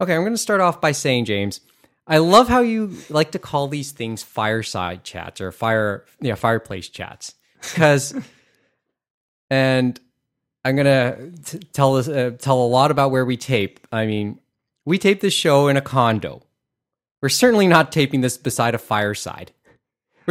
Okay, I'm going to start off by saying, James, I love how you like to call these things fireside chats or fire, yeah, fireplace chats. Because, and I'm gonna tell us uh, tell a lot about where we tape. I mean, we tape this show in a condo. We're certainly not taping this beside a fireside.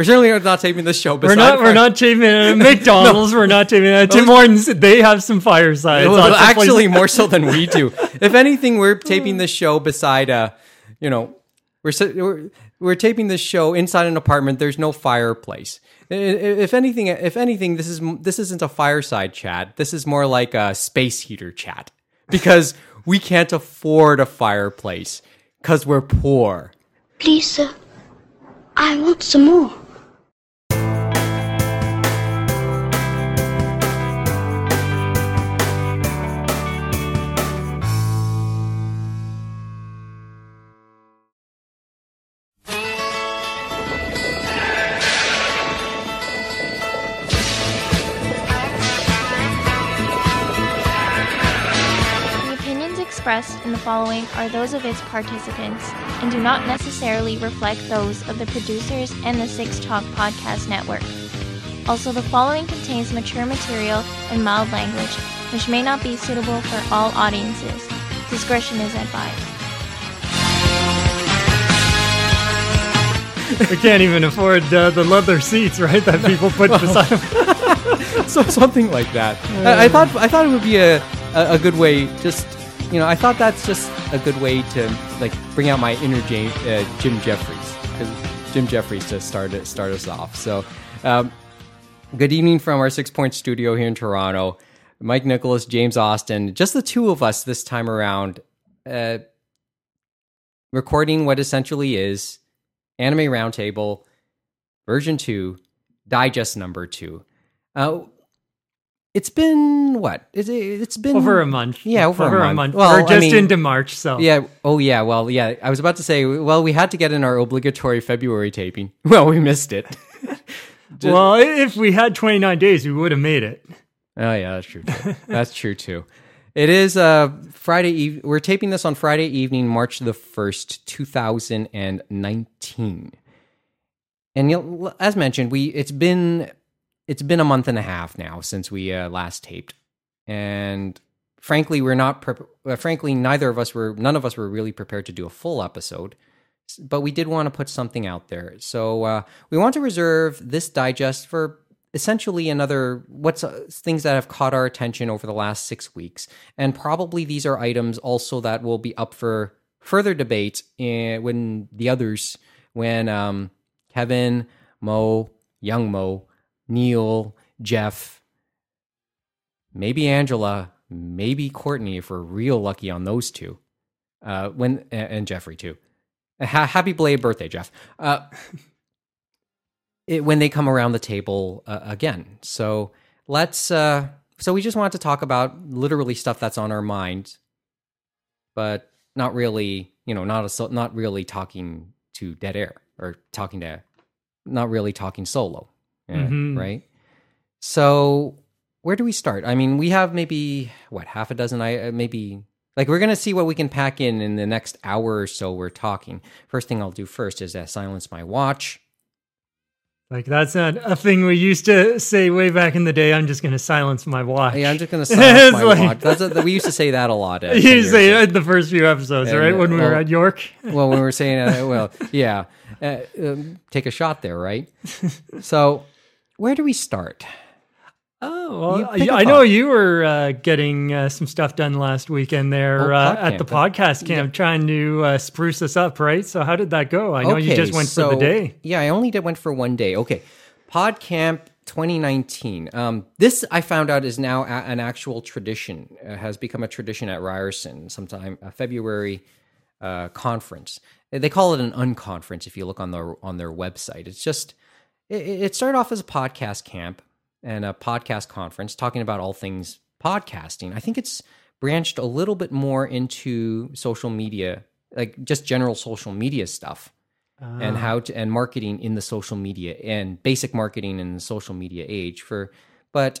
We're certainly not taping this show. We're not. We're not taping it at McDonald's. We're not taping it at Tim Hortons. They have some firesides. Well, Lots of actually, places- more so than we do. If anything, we're taping this show beside a, you know, we're we're, we're taping this show inside an apartment. There's no fireplace. I- I- If anything, if anything, this is this isn't a fireside chat. This is more like a space heater chat because we can't afford a fireplace because we're poor. Please, sir. I want some more. Those of its participants and do not necessarily reflect those of the producers and the Six Talk Podcast Network. Also, the following contains mature material and mild language, which may not be suitable for all audiences. Discretion is advised. we can't even afford uh, the leather seats, right? That people put beside them. so something like that. I, I thought I thought it would be a, a, a good way. Just you know, I thought that's just a good way to like bring out my inner Jim, uh, Jim Jeffries because Jim Jeffries to start it, start us off. So, um, good evening from our Six Point Studio here in Toronto. Mike Nicholas, James Austin, just the two of us this time around, uh, recording what essentially is Anime Roundtable version two, digest number two. Uh, it's been what? It's, it's been over a month. Yeah, over, over a month. Well, We're I just mean, into March, so Yeah. Oh, yeah. Well, yeah. I was about to say. Well, we had to get in our obligatory February taping. Well, we missed it. Just- Well, if we had 29 days, we would have made it. Oh yeah, that's true. Too. that's true too. It is uh Friday eve- we're taping this on Friday evening, March the 1st, 2019. And as mentioned, we it's been it's been a month and a half now since we uh, last taped. And frankly, we're not prep uh, frankly neither of us were none of us were really prepared to do a full episode. But we did want to put something out there. So uh, we want to reserve this digest for essentially another what's uh, things that have caught our attention over the last six weeks and probably these are items also that will be up for further debate in, when the others when um, kevin mo young mo neil jeff maybe angela maybe courtney if we're real lucky on those two uh, when and jeffrey too ha- happy belated birthday jeff uh, it, when they come around the table uh, again. So let's. Uh, so we just wanted to talk about literally stuff that's on our mind, but not really. You know, not a not really talking to dead air or talking to, not really talking solo, yeah, Mhm. right? So where do we start? I mean, we have maybe what half a dozen. I uh, maybe like we're gonna see what we can pack in in the next hour or so. We're talking. First thing I'll do first is uh, silence my watch. Like that's not a thing we used to say way back in the day. I'm just going to silence my watch. Yeah, I'm just gonna silence my like- watch. That's a, we used to say that a lot. Uh, 10 you say it in the first few episodes, And, right? When we were well- at York. well, when we were saying, uh, well, yeah, uh, um, take a shot there, right? So, where do we start? Oh, well, I, I know you were uh, getting uh, some stuff done last weekend there Oh, uh, pod at the podcast camp, trying to uh, spruce us up, right? So how did that go? I know you just went for the day. Yeah, I only did went for one day. Okay, PodCamp 2019. Um, this I found out is now a- an actual tradition. Uh, has become a tradition at Ryerson. Sometime a February uh, conference. They call it an unconference. If you look on their on their website, it's just it, it started off as a podcast camp and a podcast conference talking about all things podcasting. I think it's branched a little bit more into social media, like just general social media stuff and ah. how to and marketing in the social media and basic marketing in the social media age for but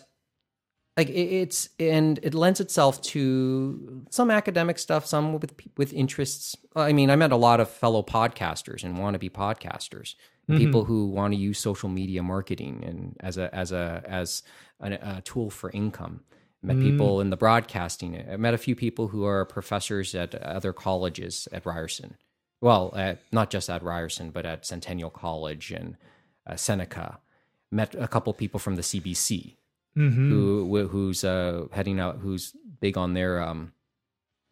like it, it's and it lends itself to some academic stuff, some with with interests. I mean, I met a lot of fellow podcasters and wannabe podcasters, people who want to use social media marketing and as a as a as a, a tool for income. I met people in the broadcasting. I met a few people who are professors at other colleges at Ryerson. Well, at, not just at Ryerson, but at Centennial College and uh, Seneca. Met a couple people from the CBC who who who's uh, heading out, who's big on their um,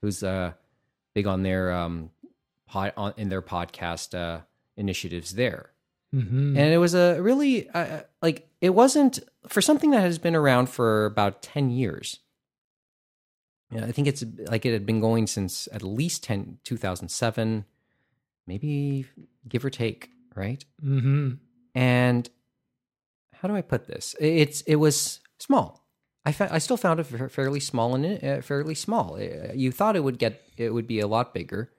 who's uh, big on their um, pod, on, in their podcast uh, initiatives there. Mm-hmm. And it was a really uh, like it wasn't for something that has been around for about ten years. Yeah, I think it's like it had been going since at least 10, 2007, maybe give or take, right? Mm-hmm. and how do I put this? It's it was small. I fa- I still found it fairly small and uh, fairly small. Uh, You thought it would get it would be a lot bigger,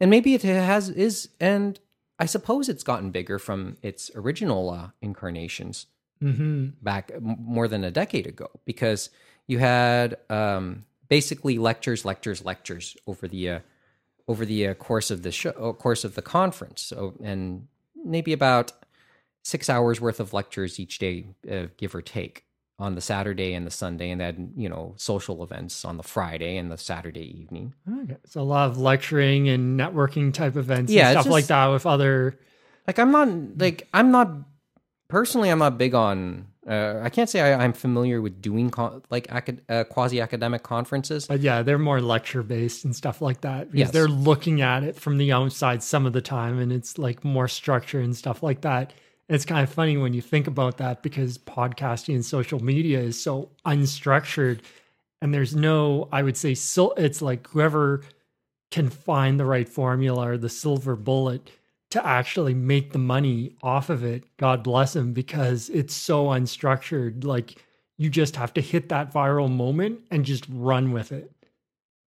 and maybe it has is, and I suppose it's gotten bigger from its original uh, incarnations Mm-hmm. back more than a decade ago because you had um, basically lectures, lectures, lectures over the uh, over the uh, course of the show, uh, course of the conference, so and maybe about six hours worth of lectures each day, uh, give or take, on the Saturday and the Sunday, and then you know social events on the Friday and the Saturday evening. Okay. So a lot of lecturing and networking type events Yeah, stuff like that with other. Like I'm not like I'm not personally I'm not big on. Uh, I can't say I, I'm familiar with doing con- like acad- uh, quasi academic conferences. But yeah, they're more lecture based and stuff like that because Yes. they're looking at it from the outside some of the time and it's like more structure and stuff like that. It's kind of funny when you think about that because podcasting and social media is so unstructured and there's no, I would say, sil- it's like whoever can find the right formula or the silver bullet to actually make the money off of it, God bless them, because it's so unstructured. Like you just have to hit that viral moment and just run with it.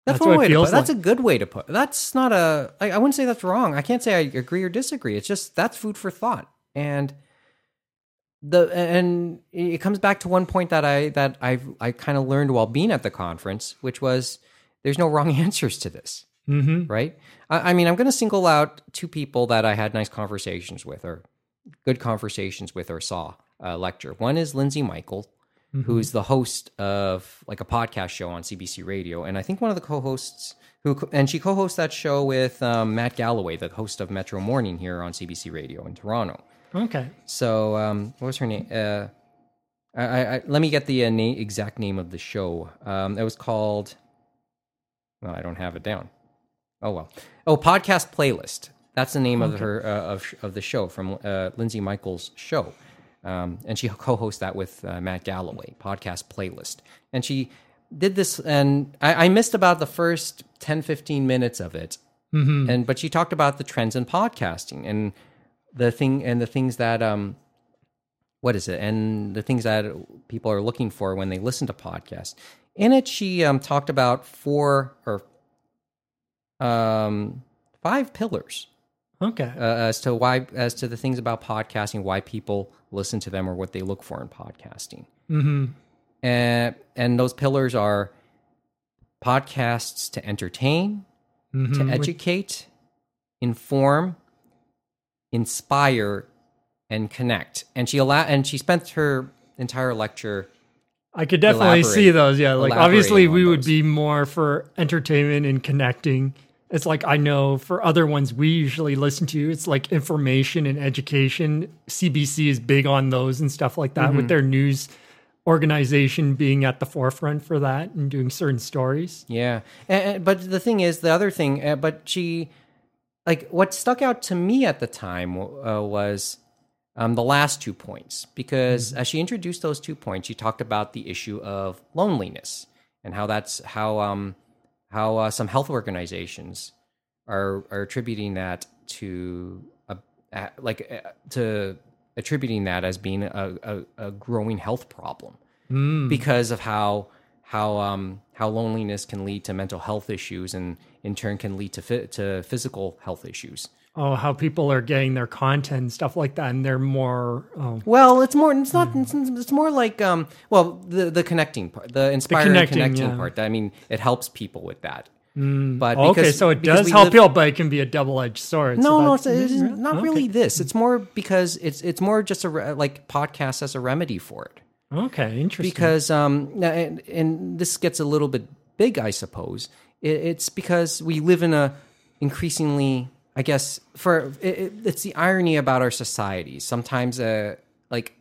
That's, That's one what it way to put. That's a good way to put. That's not a. I, I wouldn't say that's wrong. I can't say I agree or disagree. It's just that's food for thought, and the and it comes back to one point that I that I've I kind of learned while being at the conference, which was there's no wrong answers to this, Mm-hmm. right? I, I mean, I'm going to single out two people that I had nice conversations with, or good conversations with, or saw a lecture. One is Lindsay Michael, who's the host of like a podcast show on CBC Radio, and I think one of the co-hosts who and she co-hosts that show with um, Matt Galloway, the host of Metro Morning here on CBC Radio in Toronto. Okay. So, um, what was her name? Uh, I, I, I, let me get the uh, exact name of the show. Um, it was called. Well, I don't have it down. Oh well. Oh, podcast playlist. That's the name of her uh, of of the show from uh, Lindsay Michaels' show, um, and she co-hosts that with uh, Matt Galloway. Podcast playlist, and she did this, and I, I missed about the first 10, 15 minutes of it, Mm-hmm. and but she talked about the trends in podcasting and the thing and the things that um what is it and the things that people are looking for when they listen to podcasts in it she um talked about four or um five pillars Okay. uh, as to why as to the things about podcasting why people listen to them or what they look for in podcasting Mm-hmm. and and those pillars are podcasts to entertain Mm-hmm. to educate, inform, inspire, and connect. And she allow and she spent her entire lecture. I could definitely see those. Yeah. Like obviously we would those. be more for entertainment and connecting. It's like I know for other ones we usually listen to, it's like information and education. CBC is big on those and stuff like that Mm-hmm. with their news organization being at the forefront for that and doing certain stories. Yeah, and, and- but the thing is, the other thing, uh, but she, like, what stuck out to me at the time uh, was um, the last two points. Because as she introduced those two points, she talked about the issue of loneliness and how that's how um how uh, some health organizations are are attributing that to a, a like uh, to attributing that as being a, a, a growing health problem because of how how um how loneliness can lead to mental health issues and in turn can lead to phy- to physical health issues Oh, how people are getting their content and stuff like that, and they're more. Oh, Well, it's more. It's not. It's, it's more like um. Well, the the connecting part, the inspiring connecting, connecting, yeah. part. I mean, it helps people with that. But okay, so it does help live- people, but it can be a double-edged sword. No, so no, it's, it's Mm, not okay. really this. It's more because it's it's more just a like podcast as a remedy for it. Okay, interesting. because um and, and this gets a little bit big i suppose it, it's because we live in a increasingly i guess for it, it, it's the irony about our society. sometimes uh like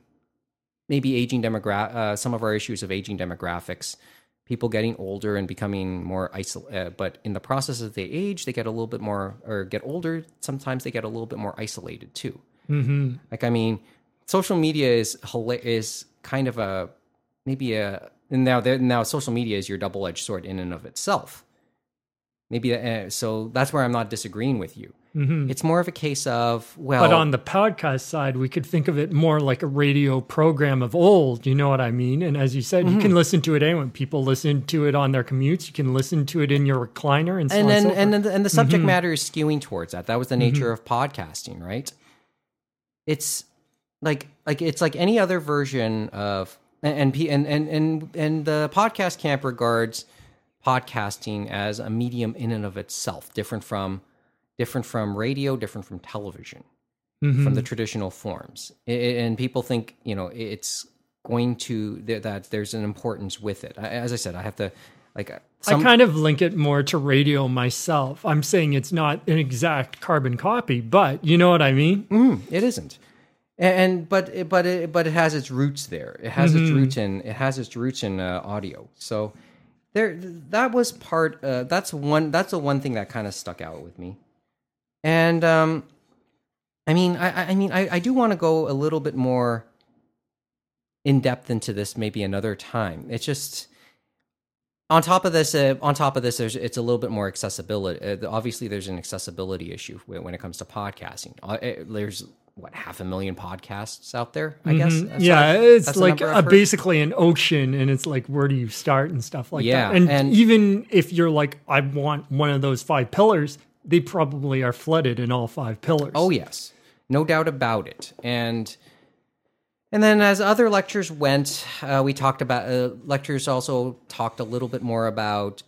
maybe aging demogra- uh, some of our issues of aging demographics people getting older and becoming more isolated uh, but in the process as they age they get a little bit more or get older sometimes they get a little bit more isolated too hmm like I mean, social media is is kind of a maybe a and now now social media is your double edged sword in and of itself. Maybe uh, so that's where I'm not disagreeing with you. hmm It's more of a case of well, But on the podcast side, we could think of it more like a radio program of old. You know what I mean? And as you said, you Mm-hmm. can listen to it anywhere. People listen to it on their commutes. You can listen to it in your recliner, and so and then and so and then and the subject matter is skewing towards that. That was the nature of podcasting, right? It's like like it's like any other version of and and and and and, the podcast camp regards podcasting as a medium in and of itself, different from different from radio, different from television, Mm-hmm. from the traditional forms. I- I- and people think you know it's going to that that there's an importance with it. As I said, I have to like. some- I kind of link it more to radio myself. I'm saying it's not an exact carbon copy, but you know what I mean? Mm, it isn't. And, but it, but it, but it has its roots there. It has its roots in it has its roots in uh, audio. So there that was part. Uh, that's one. That's the one thing that kind of stuck out with me. And um, I mean, I I- mean, I, I do want to go a little bit more in depth into this maybe another time. It's just on top of this, uh, on top of this, there's it's a little bit more accessibility. Uh, obviously, there's an accessibility issue when, when it comes to podcasting. Uh, uh, there's what half a million podcasts out there. I guess. That's Mm-hmm. yeah, what- it's like a, basically an ocean, and it's like where do you start and stuff like Yeah, that. And, and- even if you're like, I want one of those five pillars, they probably are flooded in all five pillars. Oh yes, no doubt about it. And and then as other lectures went, uh, we talked about uh, lectures also talked a little bit more about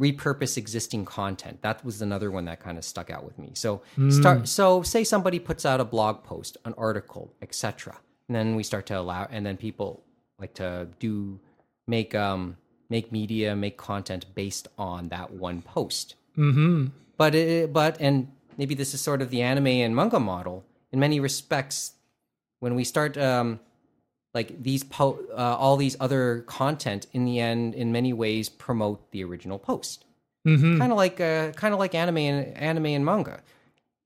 repurpose existing content. That was another one that kind of stuck out with me. So start. So say somebody puts out a blog post, an article, etc. And then we start to allow, and then people like to do make um make media, make content based on that one post Mm-hmm. but it, but and maybe this is sort of the anime and manga model in many respects when we start um like these po- uh, all these other content in the end in many ways promote the original post hmm kind of like uh, kind of like anime and anime and manga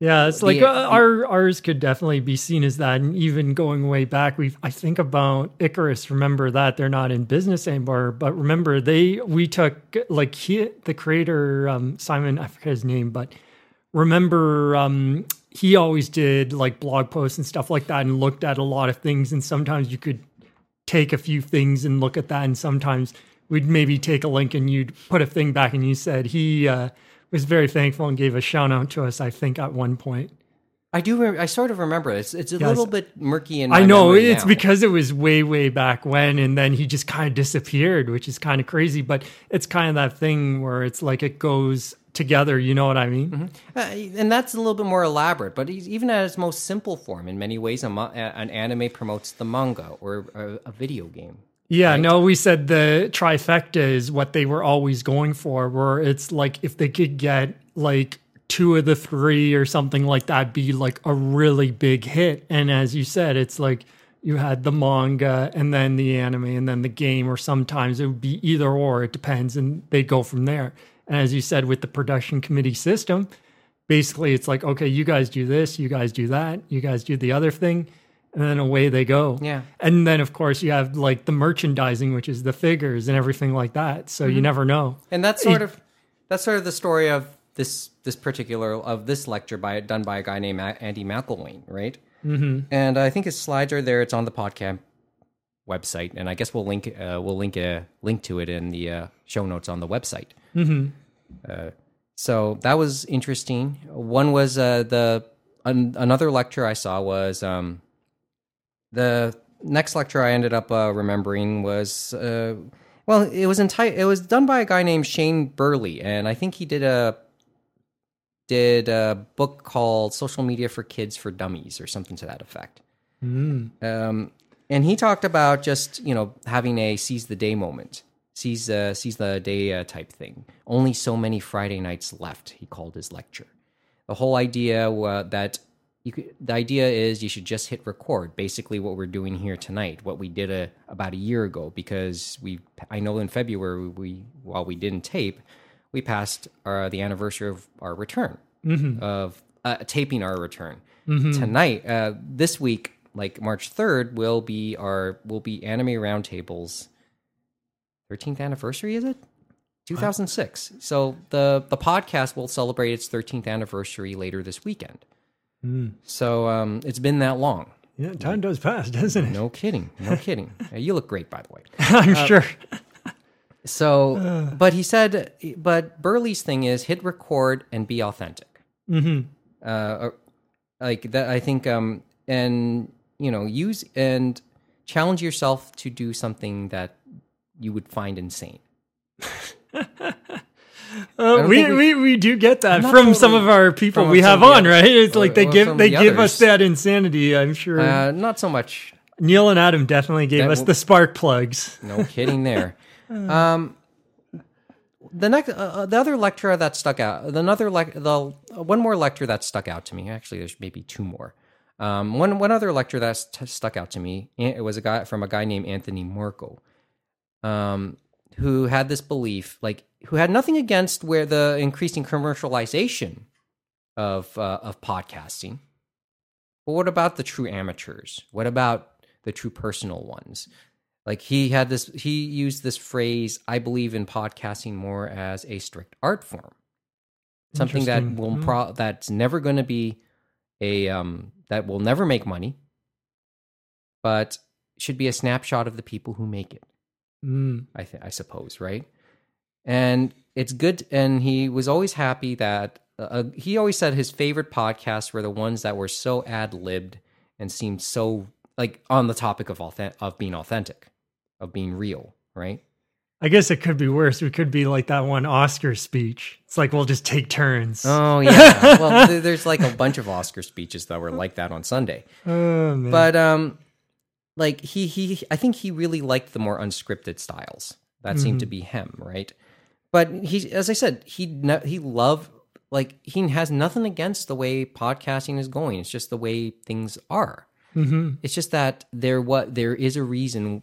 Yeah, it's like uh, our ours could definitely be seen as that. And even going way back, we I think about Icarus. Remember that they're not in business anymore, but remember they we took like he the creator um, Simon I forget his name, but remember um, he always did like blog posts and stuff like that, and looked at a lot of things. And sometimes you could take a few things and look at that, and sometimes we'd maybe take a link and you'd put a thing back, and you said he. Uh, was very thankful and gave a shout out to us. I think at one point. i do re- i sort of remember it's it's a Yes. little bit murky and I know it's now. because it was way way back when, and then he just kind of disappeared, which is kind of crazy. But it's kind of that thing where it's like it goes together. You know what I mean? Uh, and that's a little bit more elaborate, but even at its most simple form, in many ways, a mo- an anime promotes the manga or a, a video game. Yeah, no, we said the trifecta is what they were always going for, where it's like if they could get like two of the three or something like that be like a really big hit. And as you said, it's like you had the manga and then the anime and then the game, or sometimes it would be either or, it depends, and they'd go from there. And as you said, with the production committee system, basically it's like, okay, you guys do this, you guys do that, you guys do the other thing, and then away they go. Yeah. And then, of course, you have like the merchandising, which is the figures and everything like that. So Mm-hmm. you never know. And that's sort of that's sort of the story of this this particular of this lecture by done by a guy named Andy McIlwain, right? Mm-hmm. And I think his slides are there. It's on the podcast website, and I guess we'll link uh, we'll link a link to it in the uh, show notes on the website. Mm-hmm. Uh, so that was interesting. One was uh, the an, another lecture I saw was um, the next lecture I ended up uh, remembering was uh, well, it was enti- It was done by a guy named Shane Burley, and I think he did a did a book called Social Media for Kids for Dummies or something to that effect. Um, and he talked about just you know having a seize the day moment, seize uh, seize the day uh, type thing. Only so many Friday nights left. He called his lecture. The whole idea uh, that you could, the idea is you should just hit record. Basically, what we're doing here tonight, what we did a, about a year ago, because we I know in February we while we didn't tape, we passed our, the anniversary of our return of uh, taping our return tonight. Uh, this week, like March third, will be our will be Anime Roundtables. Thirteenth anniversary is it? 2006. So the the podcast will celebrate its 13th anniversary later this weekend. So um, it's been that long. Yeah, time does pass, doesn't it? No kidding. No kidding. Uh, you look great, by the way. I'm sure. So, but he said, but Burley's thing is hit record and be authentic. Mm-hmm. Uh, like that, I think, um, and you know, use and challenge yourself to do something that you would find insane. Uh, we, we, we do get that from some of our people we have on, others. right? It's Or- like they give they the give us that insanity. I'm sure Uh, not so much. Neil and Adam definitely gave that us will- the spark plugs. No kidding there. Um, the next, uh, uh, the other lecture that stuck out, the another lec- the uh, one more lecture that stuck out to me. Actually, there's maybe two more. Um, one one other lecture that st- stuck out to me. eh, It was a guy from a guy named Anthony Marco, um, who had this belief, like who had nothing against where the increasing commercialization of uh, of podcasting. But what about the true amateurs? What about the true personal ones? Like he had this, he used this phrase, I believe in podcasting more as a strict art form. Something that will Hmm. pro- that's never going to be a um that will never make money, but should be a snapshot of the people who make it. Mm. I th- I suppose, right? And it's good. And he was always happy that uh, he always said his favorite podcasts were the ones that were so ad libbed and seemed so like on the topic of authentic, of being authentic, of being real, right? I guess it could be worse. We could be like that one Oscar speech. It's like we'll just take turns. Oh yeah. well, th- there's like a bunch of Oscar speeches that were like that on Sunday. Oh, man. but um like he he i think he really liked the more unscripted styles that seemed to be him right? But he as i said he he loved like he has nothing against the way podcasting is going. It's just the way things are. Mhm. it's just that there what there is a reason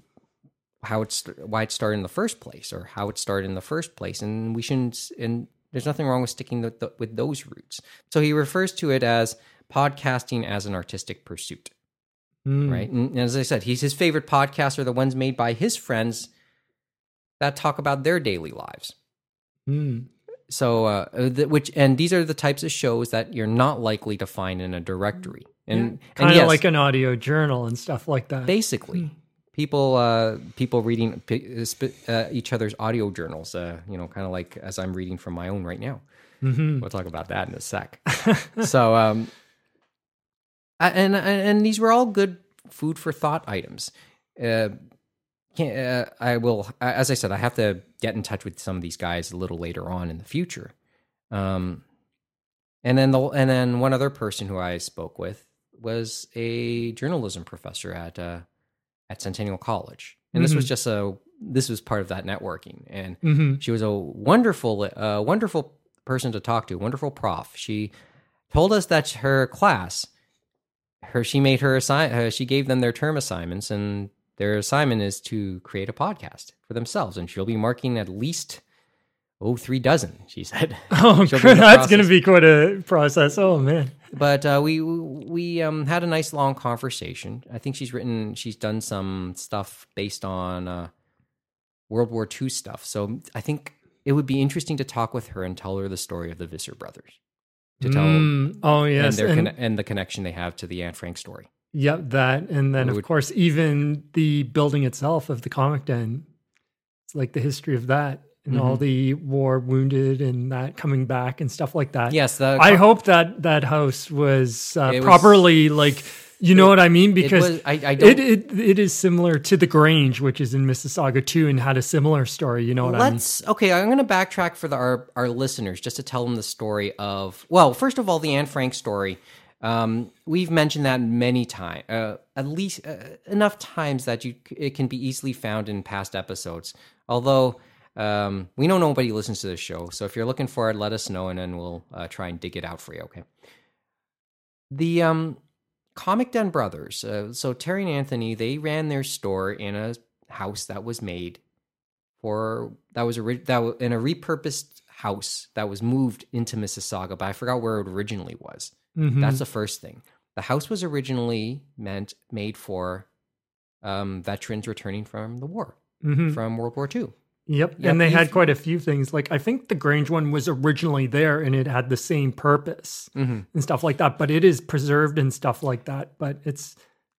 how it's why it started in the first place or how it started in the first place. And we shouldn't and there's nothing wrong with sticking with, the, with those roots. So he refers to it as podcasting as an artistic pursuit Mm. right? And as I said, he's his favorite podcasts are the ones made by his friends that talk about their daily lives. Mm. So, uh, th- which and these are the types of shows that you're not likely to find in a directory, and Kind of yes, like an audio journal and stuff like that. basically people uh, people reading uh, uh, each other's audio journals. Uh, you know, kind of like as I'm reading from my own right now. Mhm. We'll talk about that in a sec. so, um, I- and and these were all good food for thought items. Uh, uh, I will, as I said, I have to get in touch with some of these guys a little later on in the future. Um, and then the and then one other person who I spoke with was a journalism professor at uh, at Centennial College, and this was just a this was part of that networking, and Mhm. she was a wonderful, uh, wonderful person to talk to, wonderful prof. She told us that her class, her she made her assign, uh, she gave them their term assignments, and their assignment is to create a podcast for themselves, and she'll be marking at least oh three dozen. She said. Oh, She'll be in the that's going to be quite a process. Oh man. but uh, we we um, had a nice long conversation. I think she's written, she's done some stuff based on uh, World War II stuff. So I think it would be interesting to talk with her and tell her the story of the Visser brothers, to tell Mm. Oh yes, and and, conne- and the connection they have to the Anne Frank story. yep, that, and then of would- course even the building itself of the comic den. It's like the history of that and all the war wounded and that coming back and stuff like that. Yes, the I hope that that house was, uh, It was- properly like you know what I mean because was- I- I don't- it, it it is similar to the Grange, which is in Mississauga too, and had a similar story. You know what I mean? Let's okay. I'm going to backtrack for the, our our listeners just to tell them the story of well, first of all, the Anne Frank story. Um, we've mentioned that many times, uh, at least uh, enough times that you it can be easily found in past episodes. Although um, we know nobody listens to this show, so if you're looking for it, let us know, and then we'll uh, try and dig it out for you. Okay. The um, Comic Den brothers, uh, so Terry and Anthony, they ran their store in a house that was made for that was ori- that wa- in a repurposed house that was moved into Mississauga, but I forgot where it originally was. Mhm. That's the first thing. The house was originally meant made for um, veterans returning from the war, Mhm. from World War II. Yep. Yep, And they had quite a few things. Like I think the Grange one was originally there and it had the same purpose Mhm. and stuff like that, but it is preserved and stuff like that. But it's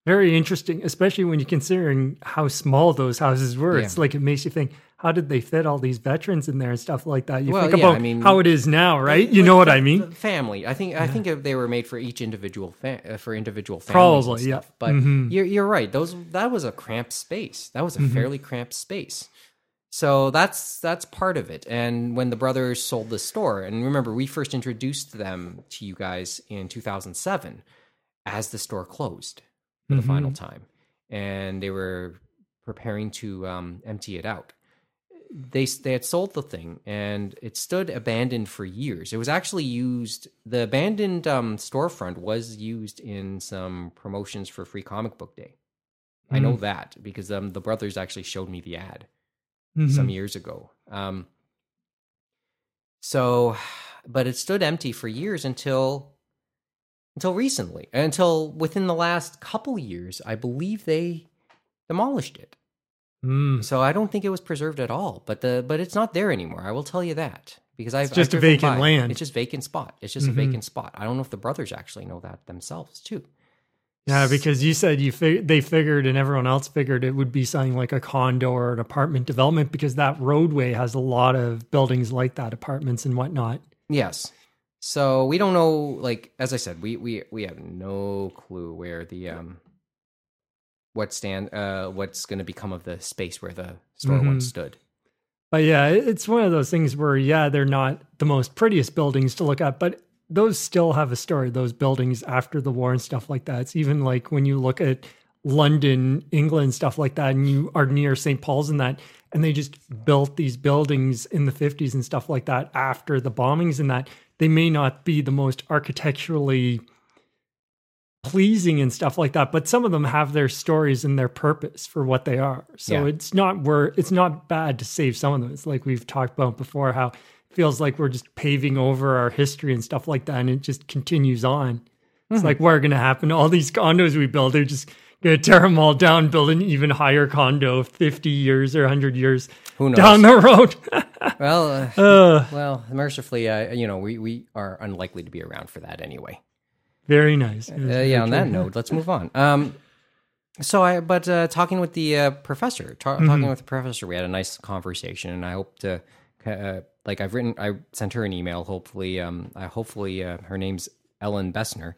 very interesting, especially when you're considering how small those houses were. Yeah. It's like it makes you think, how did they fit all these veterans in there and stuff like that? You Well, think yeah, about I mean- how it is now, right? You know what I mean? Family. I think I think they were made for each individual fa- uh, for individual families. Probably, yeah. stuff. But Mhm. you're you're right. Those that was a cramped space. That was a Mm-hmm. fairly cramped space. So that's that's part of it. And when the brothers sold the store, and remember, we first introduced them to you guys in 2007 as the store closed for the Mm-hmm. final time, and they were preparing to um, empty it out they they had sold the thing and it stood abandoned for years. It was actually used. The abandoned um, storefront was used in some promotions for Free Comic Book Day. I know that because um, the brothers actually showed me the ad some Mhm. years ago. Um, so, but it stood empty for years until until recently, until within the last couple years, I believe they demolished it. Mm. So I don't think it was preserved at all. But the but it's not there anymore. I will tell you that because I've just I've a vacant by. land. It's just vacant spot. It's just Mhm. a vacant spot. I don't know if the brothers actually know that themselves too. Yeah, because you said you fig- they figured and everyone else figured it would be something like a condo or an apartment development because that roadway has a lot of buildings like that, apartments and whatnot. Yes. So we don't know. Like as I said, we we we have no clue where the um what stand uh what's going to become of the space where the store Mhm. once stood. But yeah, it's one of those things where yeah, they're not the most prettiest buildings to look at, but those still have a story. Those buildings after the war and stuff like that. It's even like when you look at London, England, stuff like that, and you are near St. Paul's and that, and they just built these buildings in the 50s and stuff like that after the bombings and that. They may not be the most architecturally pleasing and stuff like that, but some of them have their stories and their purpose for what they are. So Yeah. it's not where it's not bad to save some of them. It's like we've talked about before how feels like we're just paving over our history and stuff like that and it just continues on. It's like what's going to happen all these condos we build? They're just going to tear them all down, build an even higher condo 50 years or 100 years Who knows? down the road. well, uh, uh, well, mercifully, uh, you know, we we are unlikely to be around for that anyway. very nice. Uh, very yeah. On that note, let's move on. Um, so I, but uh, talking with the uh, professor, ta- talking with the professor, we had a nice conversation, and I hope to, uh, like, I've written, I sent her an email. Hopefully, um, I hopefully uh, her name's Ellen Bessner,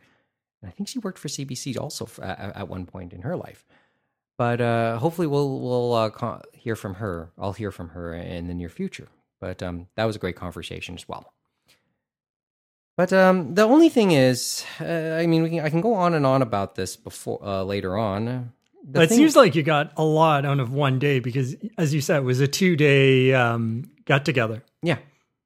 and I think she worked for CBC also f- at, at one point in her life. But uh, hopefully, we'll we'll uh, hear from her. I'll hear from her in the near future. But um, that was a great conversation as well. But um, the only thing is, uh, I mean, we can, I can go on and on about this before uh, later on. The it thing- seems like you got a lot out of one day because, as you said, it was a two day um, get together. yeah,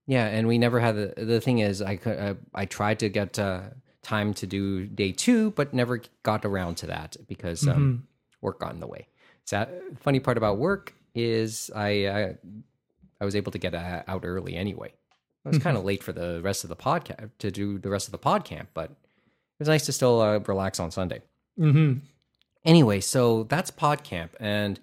yeah, and we never had the. The thing is, I could, uh, I tried to get uh, time to do day two, but never got around to that because um, work got in the way. So, funny part about work is I I, I was able to get uh, out early anyway. I was kind of late for the rest of the podcast to do the rest of the podcamp, but it was nice to still uh, relax on Sunday. Mm-hmm. anyway, so that's PodCamp, and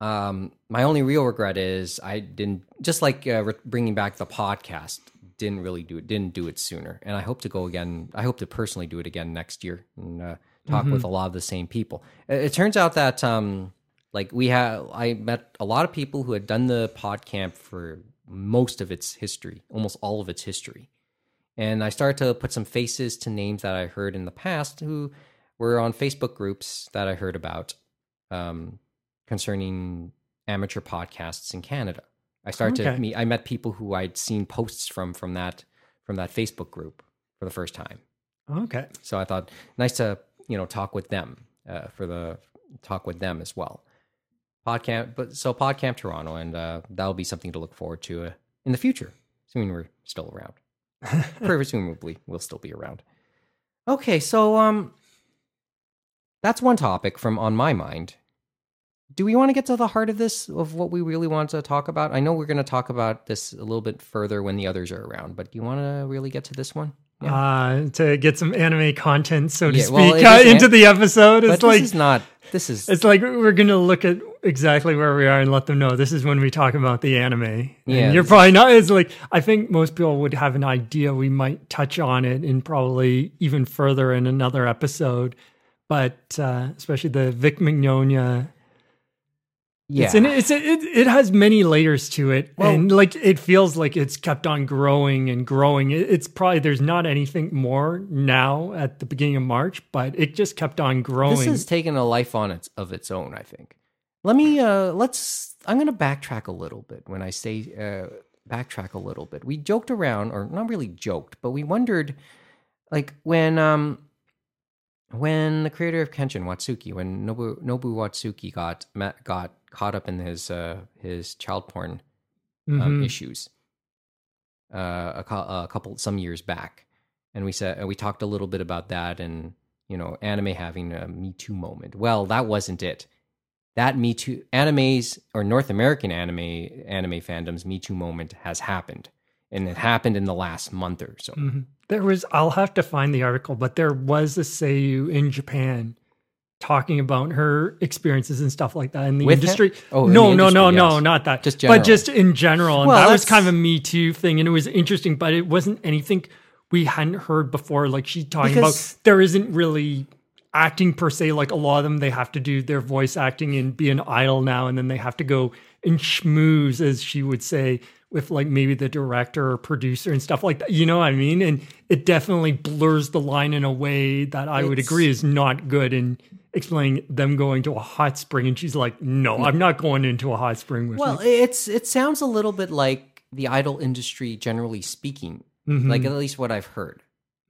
um, my only real regret is I didn't just like uh, re- bringing back the podcast. Didn't really do it. Didn't do it sooner, and I hope to go again. I hope to personally do it again next year and uh, talk with a lot of the same people. It, it turns out that um, Like we have, I met a lot of people who had done the PodCamp for most of its history, almost all of its history, and I started to put some faces to names that I heard in the past who were on Facebook groups that I heard about um, concerning amateur podcasts in Canada. I started Okay. to meet. I met people who I'd seen posts from from that from that Facebook group for the first time. Okay. So I thought nice to you know talk with them uh, for the talk with them as well. Podcamp, but so Podcamp Toronto, and uh, that'll be something to look forward to uh, in the future, assuming we're still around. Presumably, we'll still be around. Okay, so um, that's one topic from on my mind. Do we want to get to the heart of this of what we really want to talk about? I know we're going to talk about this a little bit further when the others are around, but do you want to really get to this one? Uh, to get some anime content, so to Yeah, speak, well, it uh, is an- into the episode. It's like this is not. This is it's like we're gonna look at exactly where we are and let them know this is when we talk about the anime. And Yeah, you're this probably not. It's like I think most people would have an idea. We might touch on it and probably even further in another episode. But uh, especially the Vic Mignogna yeah. It's an, it's a, it, it has many layers to it, Well- and like it feels like it's kept on growing and growing. It, it's probably there's not anything more now at the beginning of March, but it just kept on growing. this has taken a life on its of its own. I think. Let me. uh Let's. I'm going to backtrack a little bit when I say uh backtrack a little bit. We joked around, or not really joked, but we wondered, like when um when the creator of Kenshin Watsuki, when Nobu Nobu Watsuki got met, got caught up in his uh his child porn um, Mhm. issues uh, a, cou- a couple some years back, and we said we talked a little bit about that, and you know, anime having a Me Too moment. Well, that wasn't it. That Me Too animes or North American anime anime fandoms Me Too moment has happened, and it happened in the last month or so. Mhm. There was I'll have to find the article, but there was a Seiyu in Japan talking about her experiences and stuff like that in the With him? industry. Oh, in no, the no, no, industry, no, yes. not that. Just but just in general, and Well, that was kind of a Me Too thing, and it was interesting, but it wasn't anything we hadn't heard before. Like she talking Because- about there isn't really acting per se. Like a lot of them, they have to do their voice acting and be an idol now, and then they have to go and schmooze, as she would say, with like maybe the director or producer and stuff like that. You know what I mean? And it definitely blurs the line in a way that I would agree is not good in explaining them going to a hot spring. And she's like, "No, I'm not going into a hot spring with Well, you." it's it sounds a little bit like the idol industry, generally speaking. Like at least what I've heard.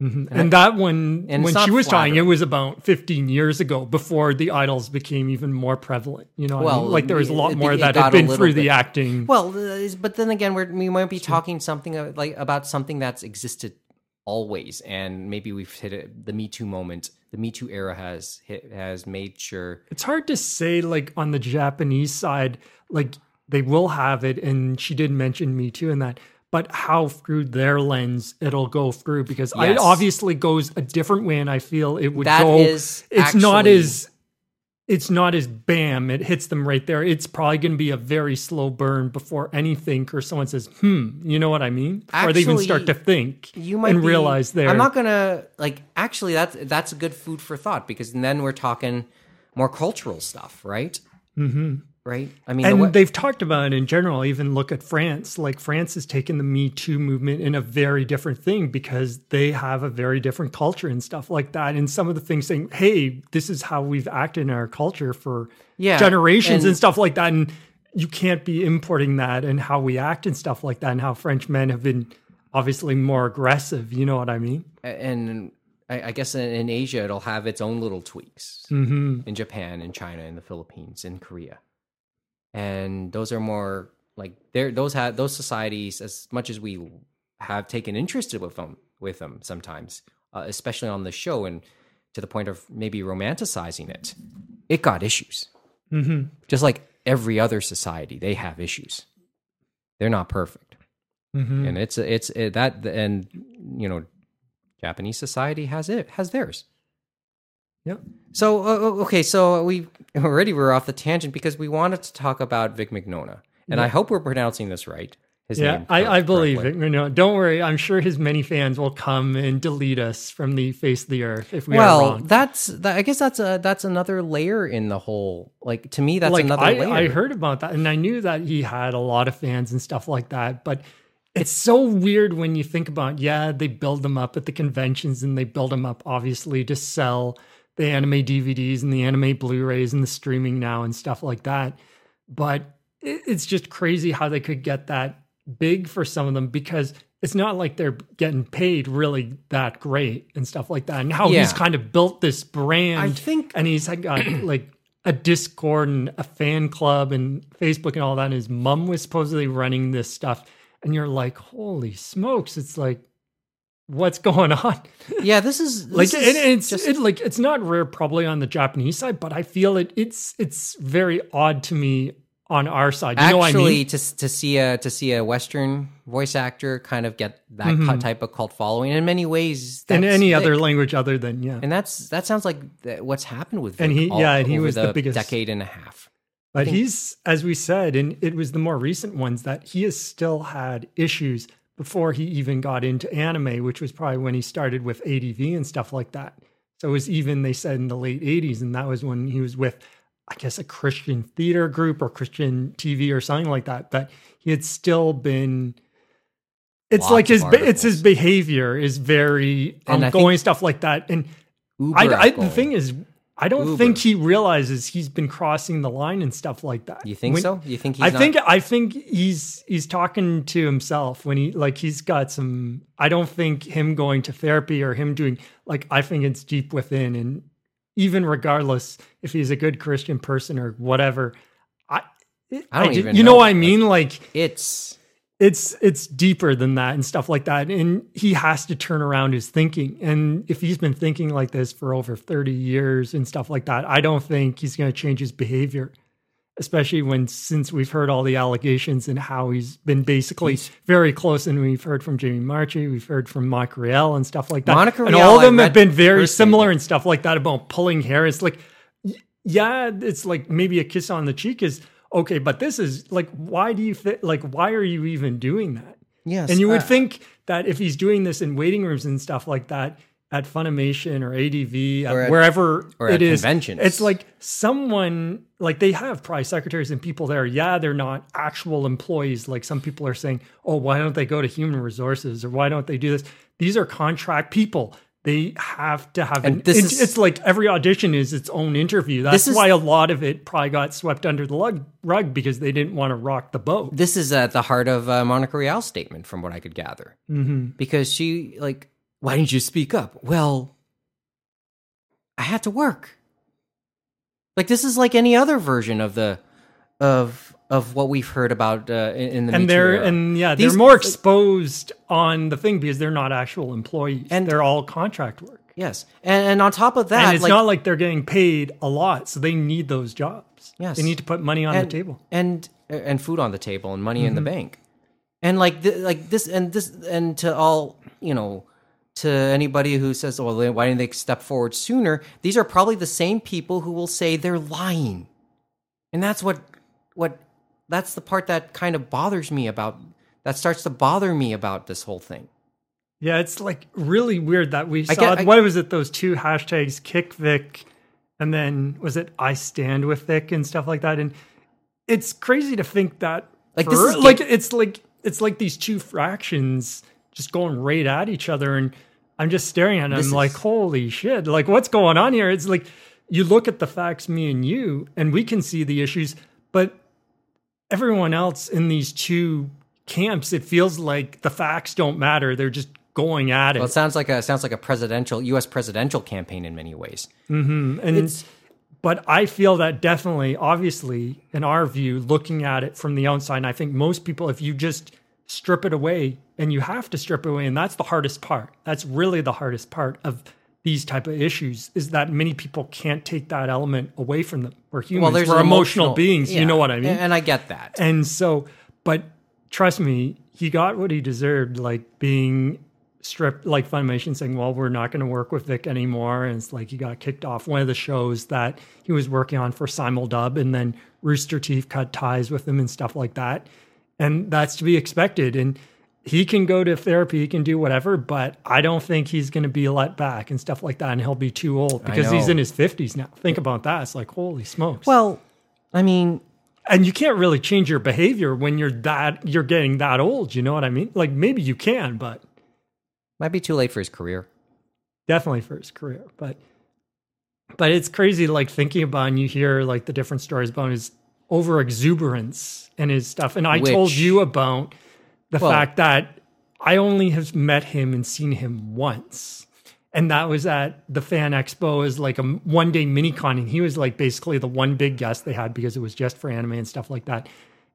Mhm. And that one, and when she was talking, it was about 15 years ago before the idols became even more prevalent. You know, what I Well, mean? like there was a lot it- more it that had been through the acting. Well, uh, but then again, we're, we might be talking something like about something that's existed always, and maybe we've hit it, the Me Too moment. The Me Too era has hit, has made sure. it's hard to say like on the japanese side like they will have it and she did mention me too in that but how through their lens it'll go through because it obviously goes a different way and i feel it would That go is it's not as it's not as bam it hits them right there it's probably going to be a very slow burn before anything or someone says hmm you know what i mean or they even start to think You might and be- realize there I'm not gonna like. Actually, that's that's good food for thought because then we're talking more cultural stuff, right? Mm-hmm. Right. I mean, the and they've talked about it in general even look at france like france has taken the me too movement in a very different thing because they have a very different culture and stuff like that and some of the things saying hey this is how we've acted in our culture for Yeah, generations and, and- stuff like that and you can't be importing that and how we act and stuff like that and how french men have been obviously more aggressive you know what i mean and I, guess in, Asia it'll have its own little tweaks. mm-hmm. In Japan, in China, in the Philippines, in Korea, and those are more like they're those have those societies as much as we have taken interest with them with them sometimes, uh, especially on the show and to the point of maybe romanticizing it. It got issues, Mm-hmm. just like every other society. They have issues. They're not perfect Mm-hmm. and it's it's it, that and you know japanese society has it has theirs Yep. so uh, okay so we already were off the tangent because we wanted to talk about Vic Mignogna and i hope we're pronouncing this right his Yeah, name. I, I believe correctly. it. Know, don't worry. I'm sure his many fans will come and delete us from the face of the earth if we are wrong. well, that's that, I guess that's a that's another layer in the whole. Like to me, that's like another I, layer. I heard about that, and I knew that he had a lot of fans and stuff like that. But it's so weird when you think about. Yeah, they build them up at the conventions, and they build them up obviously to sell the anime DVDs and the anime Blu-rays and the streaming now and stuff like that. But it, it's just crazy how they could get that big for some of them because. It's not like they're getting paid really that great and stuff like that. And how he's kind of built this brand I think and he's got uh, like a Discord and a fan club and Facebook and all that. And his mom was supposedly running this stuff, and you're like, holy smokes! It's like, what's going on? yeah, this is Like, this and is it's it, like it's not rare probably on the Japanese side, but I feel it. It's it's very odd to me on our side. You know what I actually mean? to to see a to see a Western voice actor kind of get that Mhm. cu- type of cult following. In many ways, In any other language other than yeah. and that's that sounds like what's happened with And he- all yeah, and he was the biggest- decade and a half. But think- he's, as we said, and it was the more recent ones that he has still had issues before he even got into anime, which was probably when he started with ADV and stuff like that. So it was even, they said, in the late 80s. And that was when he was with, I guess, a Christian theater group or Christian TV or something like that. But he had still been. It's Lots like his it's his behavior is very outgoing stuff like that. And Uber I, I, the thing is, I don't Uber. think he realizes he's been crossing the line and stuff like that. you think When- so? You think he's I not- think I think he's he's talking to himself when he like he's got some. I don't think him going to therapy or him doing like I think it's deep within, and even regardless if he's a good Christian person or whatever, I I don't ju- even you know, know. what I mean like it's it's it's deeper than that and stuff like that. And he has to turn around his thinking. And if he's been thinking like this for over 30 years and stuff like that i don't think he's going to change his behavior especially when since we've heard all the allegations and how he's been basically He's- very close. And we've heard from jamie marchi we've heard from monica rial and stuff like that. Monica and all of them have been very similar and stuff like that about pulling hair it's like yeah it's like maybe a kiss on the cheek is okay but this is like why do you fit like why are you even doing that yes, and you would uh, think that if he's doing this in waiting rooms and stuff like that at Funimation or ADV, Or at wherever or it at is, conventions. it's like someone like they have probably secretaries and people there. Yeah, they're not actual employees. Like some people are saying, oh, why don't they go to human resources or why don't they do this? These are contract people. They have to have And an. this It's, is- it's like every audition is its own interview. That's is- why a lot of it probably got swept under the lug, rug because they didn't want to rock the boat. this is at the heart of uh, Monica Rial's statement, from what I could gather, hmm because she like, why didn't you speak up? Well, I had to work. Like this is like any other version of the of of what we've heard about uh, in, in the and they're era. and yeah These- they're more exposed on the thing because they're not actual employees. And- they're all contract work. Yes, and, and on top of that, and it's like, not like they're getting paid a lot so they need those jobs. Yes. they need to put money on and, the table. and and food on the table and money in the Mm-hmm. bank. And like th- like this and this and to all you know to anybody who says well then why didn't they step forward sooner? These are probably the same people who will say they're lying. And that's what what that's the part that kind of bothers me about that starts to bother me about this whole thing. Yeah it's like really weird that we I saw get- I- what was it those two hashtags kick vic and then was it i stand with vic and stuff like that? And it's crazy to think that Like, this is like it's like it's like these two fractions just going right at each other and i'm just staring at it i'm like holy shit like what's going on here? It's like you look at the facts me and you and we can see the issues but everyone else in these two camps it feels like the facts don't matter. They're just going at it. Well it sounds like a sounds like a presidential us presidential campaign in many ways. Mm-hmm. And it's- but I feel that definitely, obviously, in our view, looking at it from the outside, and I think most people, if you just strip it away, and you have to strip it away, and that's the hardest part. That's really the hardest part of these type of issues is that many people can't take that element away from them. We're humans. well there's We're emotional, beings. yeah, You know what I mean? and, and i get that And so, but trust me, he got what he deserved, like being stripped, like Funimation saying, well, we're not going to work with Vic anymore. And it's like he got kicked off one of the shows that he was working on for Simuldub. And then Rooster Teeth cut ties with him and stuff like that. and that's to be expected. And he can go to therapy, he can do whatever, but I don't think he's going to be let back and stuff like that. And he'll be too old because he's in his 50s now. Think about that. It's like, holy smokes. Well, I mean, and you can't really change your behavior when you're that, you're getting that old. You know what I mean? Like maybe you can, but might be too late for his career. definitely for his career. But, but it's crazy, like thinking about, and you hear like the different stories about his over exuberance and his stuff. And I told you about the Well- fact that I only have met him and seen him once. And that was at the fan expo as like a one day mini con. And he was like basically the one big guest they had because it was just for anime and stuff like that.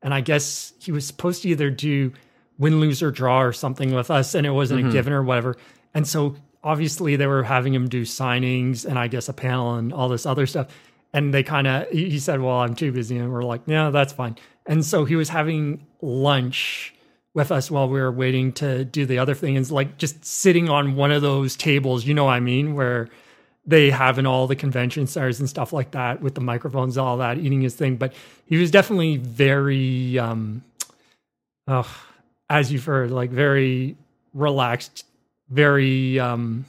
And I guess he was supposed to either do win, lose, or draw or something with us, and it wasn't a mm-hmm. given or whatever. And so obviously they were having him do signings and I guess a panel and all this other stuff. And they kind of, he he said, Well, I'm too busy. And we're like, Yeah, that's fine. And so he was having lunch with us while we were waiting to do the other thing. is like just sitting on one of those tables, you know what I mean? Where they have in all the convention centers and stuff like that with the microphones and all that, eating his thing. But he was definitely very, um, oh, as you've heard, like very relaxed, very, um,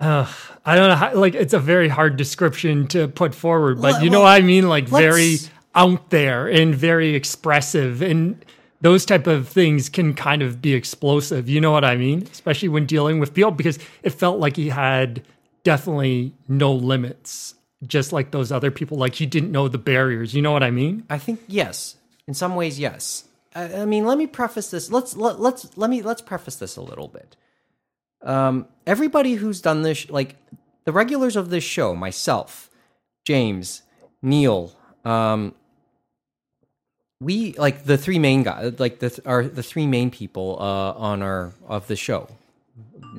uh, I don't know how, like, it's a very hard description to put forward, but Well, you know well, what I mean? Like, very out there and very expressive and those type of things can kind of be explosive you know what i mean especially when dealing with people because it felt like he had definitely no limits just like those other people like he didn't know the barriers you know what i mean I think yes. In some ways, yes. I, I mean, let me preface this. Let's let, let's let me let's preface this a little bit. Um, everybody who's done this, like the regulars of this show, myself, James, Neil, um, we like the three main guys, like the th- are the three main people uh, on our of the show.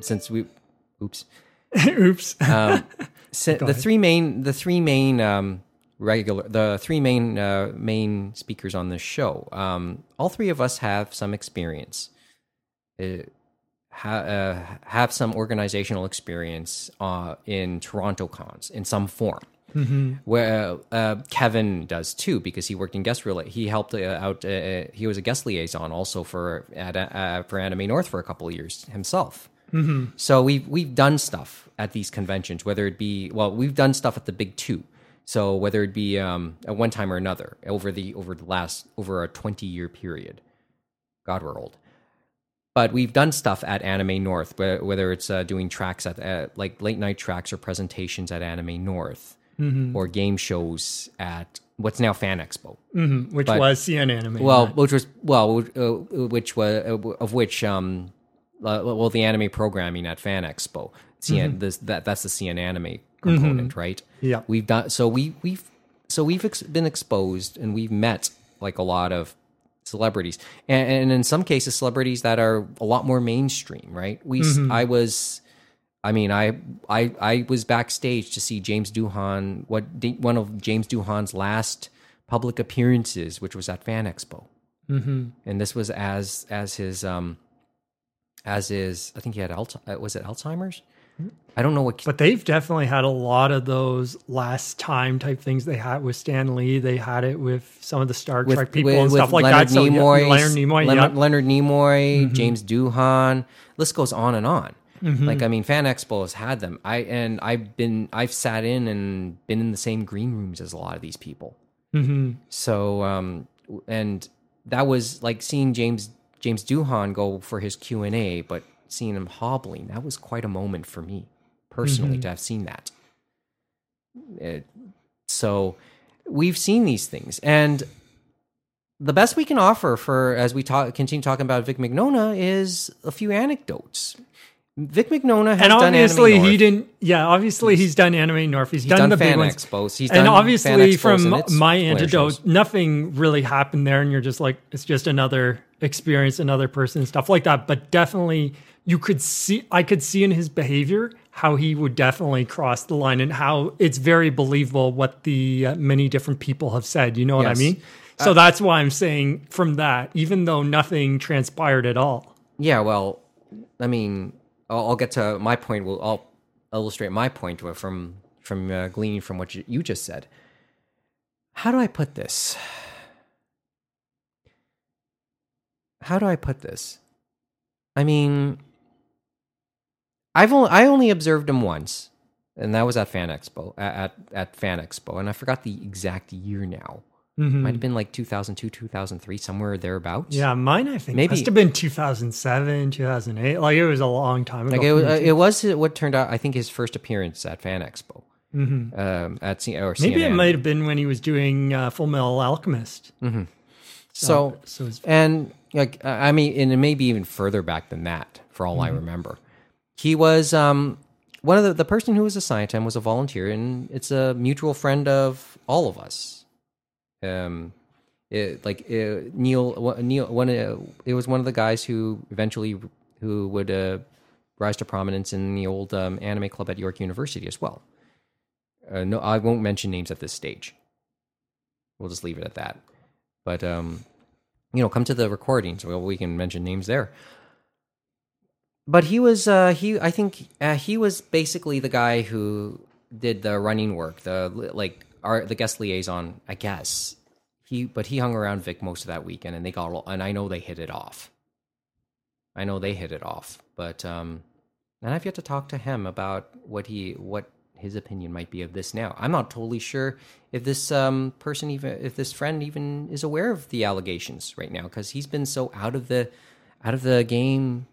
Since we, oops, oops. Um, si- the three main the three main um, regular the three main uh, main speakers on this show um, all three of us have some experience. Uh, ha- uh, have some organizational experience uh, in Toronto cons in some form where uh, Kevin does too because he worked in guest rela- he helped uh, out uh, he was a guest liaison also for at, uh, for Anime North for a couple of years himself. So we've we've done stuff at these conventions, whether it be well, we've done stuff at the big two. So whether it be um, at one time or another over the over the last over a twenty year period, God we're old. But we've done stuff at Anime North, whether it's uh, doing tracks at uh, like late night tracks or presentations at Anime North, or game shows at what's now Fan Expo. Mhm, which but- was cn anime Well, not- which was well, uh, which was uh, of which um, uh, well, the anime programming at Fan Expo. CN, this that that's the CN anime component, right? Yeah. we've done so we we've so we've ex- been exposed and we've met like a lot of celebrities, and, and in some cases, celebrities that are a lot more mainstream, right? We I I was. I mean, I, I I was backstage to see James Doohan. What one of James Doohan's last public appearances, which was at Fan Expo, mm-hmm. and this was as as his um as his I think he had Alz- uh, was it Alzheimer's? I don't know what. But they've definitely had a lot of those last time type things. They had with Stan Lee. They had it with some of the Star Trek people and stuff like Leonard that. So, yeah, Nimoy, Leonard Nimoy, Leonard, yeah. Mm-hmm. James Doohan. List goes on and on. Like I mean, Fan Expo has had them. I and I've been I've sat in and been in the same green rooms as a lot of these people. Mhm. So um and that was like seeing James James Doohan go for his Q and A, but seeing him hobbling that was quite a moment for me personally to have seen that. It- so we've seen these things and the best we can offer for as we talk continue talking about Vic Mignogna is a few anecdotes. Vic Mignogna has And done obviously, he didn't. Yeah, obviously, he's done Anime North. He's, He's done, done the big ones. expos. He's and obviously, from my antidote, shows. nothing really happened there, and you're just like, it's just another experience, another person, stuff like that. But definitely, you could see, I could see in his behavior how he would definitely cross the line, and how it's very believable what the uh, many different people have said. You know what Yes. I mean? So that's why I'm saying from that, even though nothing transpired at all. Yeah, well, I mean, I'll, I'll get to my point. Will I'll illustrate my point from from uh, gleaning from what you, you just said. How do I put this? how do I put this? I mean, I've only I only observed him once, and that was at Fan Expo at at Fan Expo, and I forgot the exact year now. Mhm. Might have been like 2002, 2003, somewhere thereabouts. Yeah, mine I think Maybe- must have been 2007, 2008. Like it was a long time ago. like it, was- uh, it was what turned out. I think his first appearance at Fan Expo Mhm. um, at C- or Maybe it might have been when he was doing uh, Full Metal Alchemist. So so it's, and like uh, I mean, and it may be even further back than that, for all I remember. He was um, one of the the person who was assigned to him was a volunteer, and it's a mutual friend of all of us. Um, it, like Neil, Neil, one uh, it was one of the guys who eventually who would uh, rise to prominence in the old um, anime club at York University as well. Uh, no, I won't mention names at this stage. We'll just leave it at that. But um, you know, come to the recordings. Well, we can mention names there. But he was uh, he. I think uh, he was basically the guy who did the running work, the like our the guest liaison. I guess he, but he hung around Vic most of that weekend, and they got and I know they hit it off. I know they hit it off, but um, and I've yet to talk to him about what he what his opinion might be of this now. I'm not totally sure if this um, person even if this friend even is aware of the allegations right now because he's been so out of the out of the game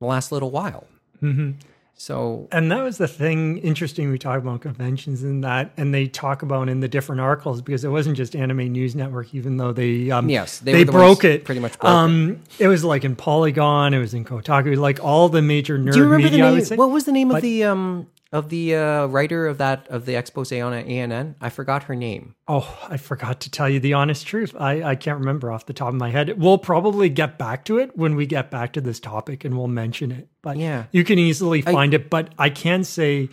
the last little while. Mhm. So And that was the thing interesting we talk about conventions and that, and they talk about in the different articles because it wasn't just Anime News Network, even though they um, Yes, they they, the broke it pretty much broke um, it. was like in Polygon, it was in Kotaku, like all the major nerd do you remember media. the name? What was the name of the um of the uh, writer of that of the expose on ANN? I forgot her name. Oh, I forgot to tell you the honest truth. I, I can't remember off the top of my head. We'll probably get back to it when we get back to this topic and we'll mention it. But Yeah. you can easily find it. But I can say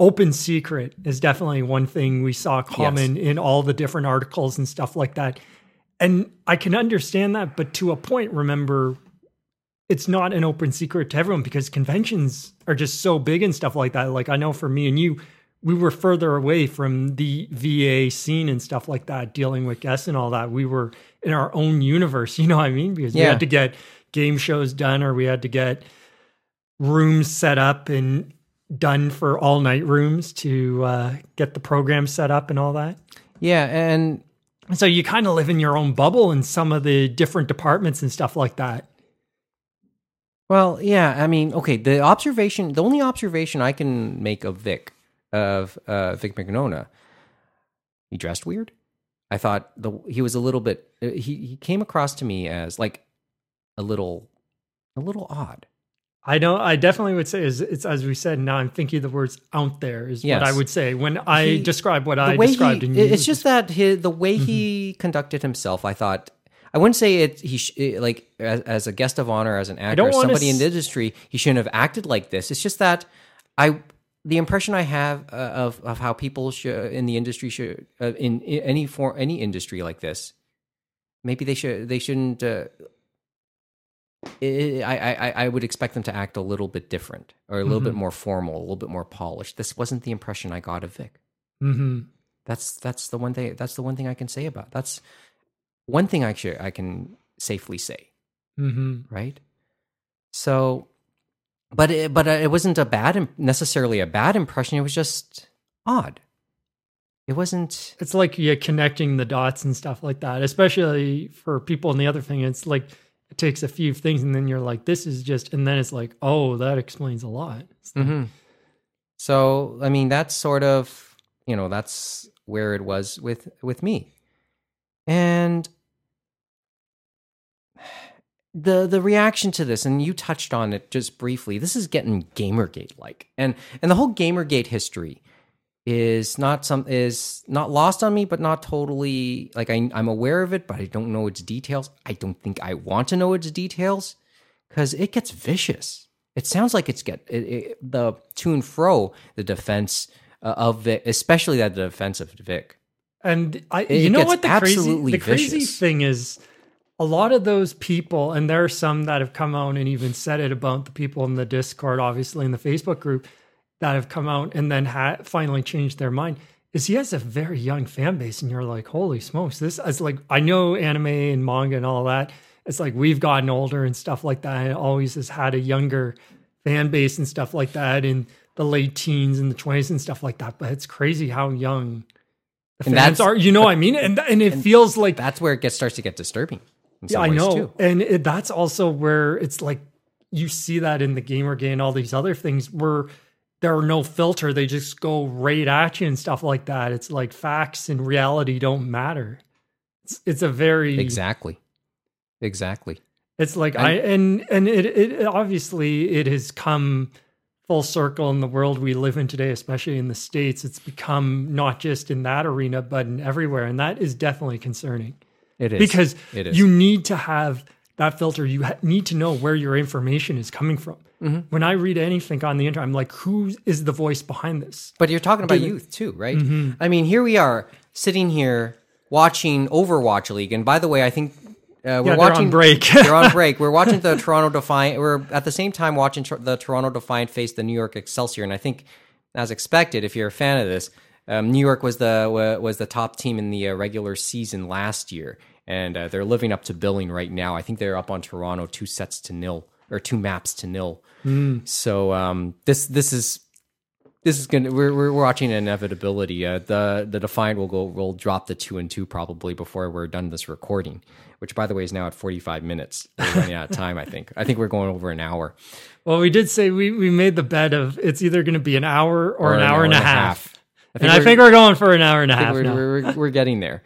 open secret is definitely one thing we saw common in all the different articles and stuff like that. And I can understand that, but to a point, remember, it's not an open secret to everyone because conventions are just so big and stuff like that. Like I know for me and you, we were further away from the VA scene and stuff like that, dealing with guests and all that. We were in our own universe, you know what I mean? Because we had to get game shows done or we had to get rooms set up and done for all night rooms to uh, get the program set up and all that. Yeah, and So you kind of live in your own bubble in some of the different departments and stuff like that. Well, yeah, I mean, okay, the observation, the only observation I can make of Vic, of uh, Vic Mignogna, he dressed weird. I thought the he was a little bit. uh, He he came across to me as like a little, a little odd. I don't. I definitely would say is it's as we said. Now I'm thinking the words "out there is Yes. what I would say when I He- describe what I described. he, in it- you. it's just that his, the way he conducted himself. I thought I wouldn't say it. He sh- like as, as a guest of honor, as an actor, somebody in the industry, he shouldn't have acted like this. It's just that I the impression I have uh, of of how people should in the industry should uh, in, in any form any industry like this. Maybe they should they shouldn't. Uh, I, I I- I would expect them to act a little bit different or a little bit more formal, a little bit more polished. This wasn't the impression I got of Vic. Mhm. That's that's the one thing. That's the one thing I can say about. That's one thing I I can safely say, Mhm. right? So, but it, but it wasn't a bad necessarily a bad impression. It was just odd. It wasn't. It's like yeah, connecting the dots and stuff like that. Especially for people. And the other thing, it's like it takes a few things, and then you're like, "This is just," and then it's like, "Oh, that explains a lot." Mhm. So I mean, that's sort of you know that's where it was with with me, and the the reaction to this, and you touched on it just briefly. This is getting GamerGate like, and and the whole GamerGate history is not some is not lost on me, but not totally like I, I'm aware of it, but I don't know its details. I don't think I want to know its details because it gets vicious. It sounds like it's get it, it, the to and fro the defense uh, of Vic, especially that the defense of Vic. And I, It you know what the crazy, the crazy vicious. thing is, a lot of those people, and there are some that have come out and even said it about the people in the Discord, obviously in the Facebook group, that have come out and then ha- finally changed their mind. Is he has a very young fan base, and you're like, holy smokes, this is like I know anime and manga and all that, it's like we've gotten older and stuff like that. It always has had a younger fan base and stuff like that in the late teens and the 20s and stuff like that. But it's crazy how young the And that's- are. You know I mean? And and it feels like That's where it gets starts to get disturbing. in yeah, I know. Too. And it, that's also where it's like you see that in the gamer game and all these other things where there are no filter. They just go right at you and stuff like that. It's like facts and reality don't matter. It's, it's a very Exactly. Exactly. It's like And- I and and it it obviously it has come full circle in the world we live in today, especially in the states. It's become not just in that arena, but in everywhere, and that is definitely concerning It is because It is. you need to have that filter. You ha- need to know where your information is coming from. Mm-hmm. When I read anything on the internet, I'm like, who is the voice behind this? But you're talking about youth too, right? Mm-hmm. I mean, here we are sitting here watching Overwatch League, and by the way, I think uh, we're they're watching on break. they're on break. We're watching the Toronto Defiant. We're at the same time watching tr- the Toronto Defiant face the New York Excelsior, and I think, as expected, if you're a fan of this, um, New York was the wa- was the top team in the uh, regular season last year, and uh, they're living up to billing right now. I think they're up on Toronto two sets to nil or two maps to nil. So um, this this is this is gonna we're we're watching inevitability. Uh, the the Defiant will go will drop the two and two probably before we're done this recording, which by the way is now at forty five minutes. We're running out of time. I think I think we're going over an hour Well, we did say we we made the bet of it's either going to be an hour or, an, hour, and a half. and I we're- think we're going for an hour and a I half we're, we're, we're getting there.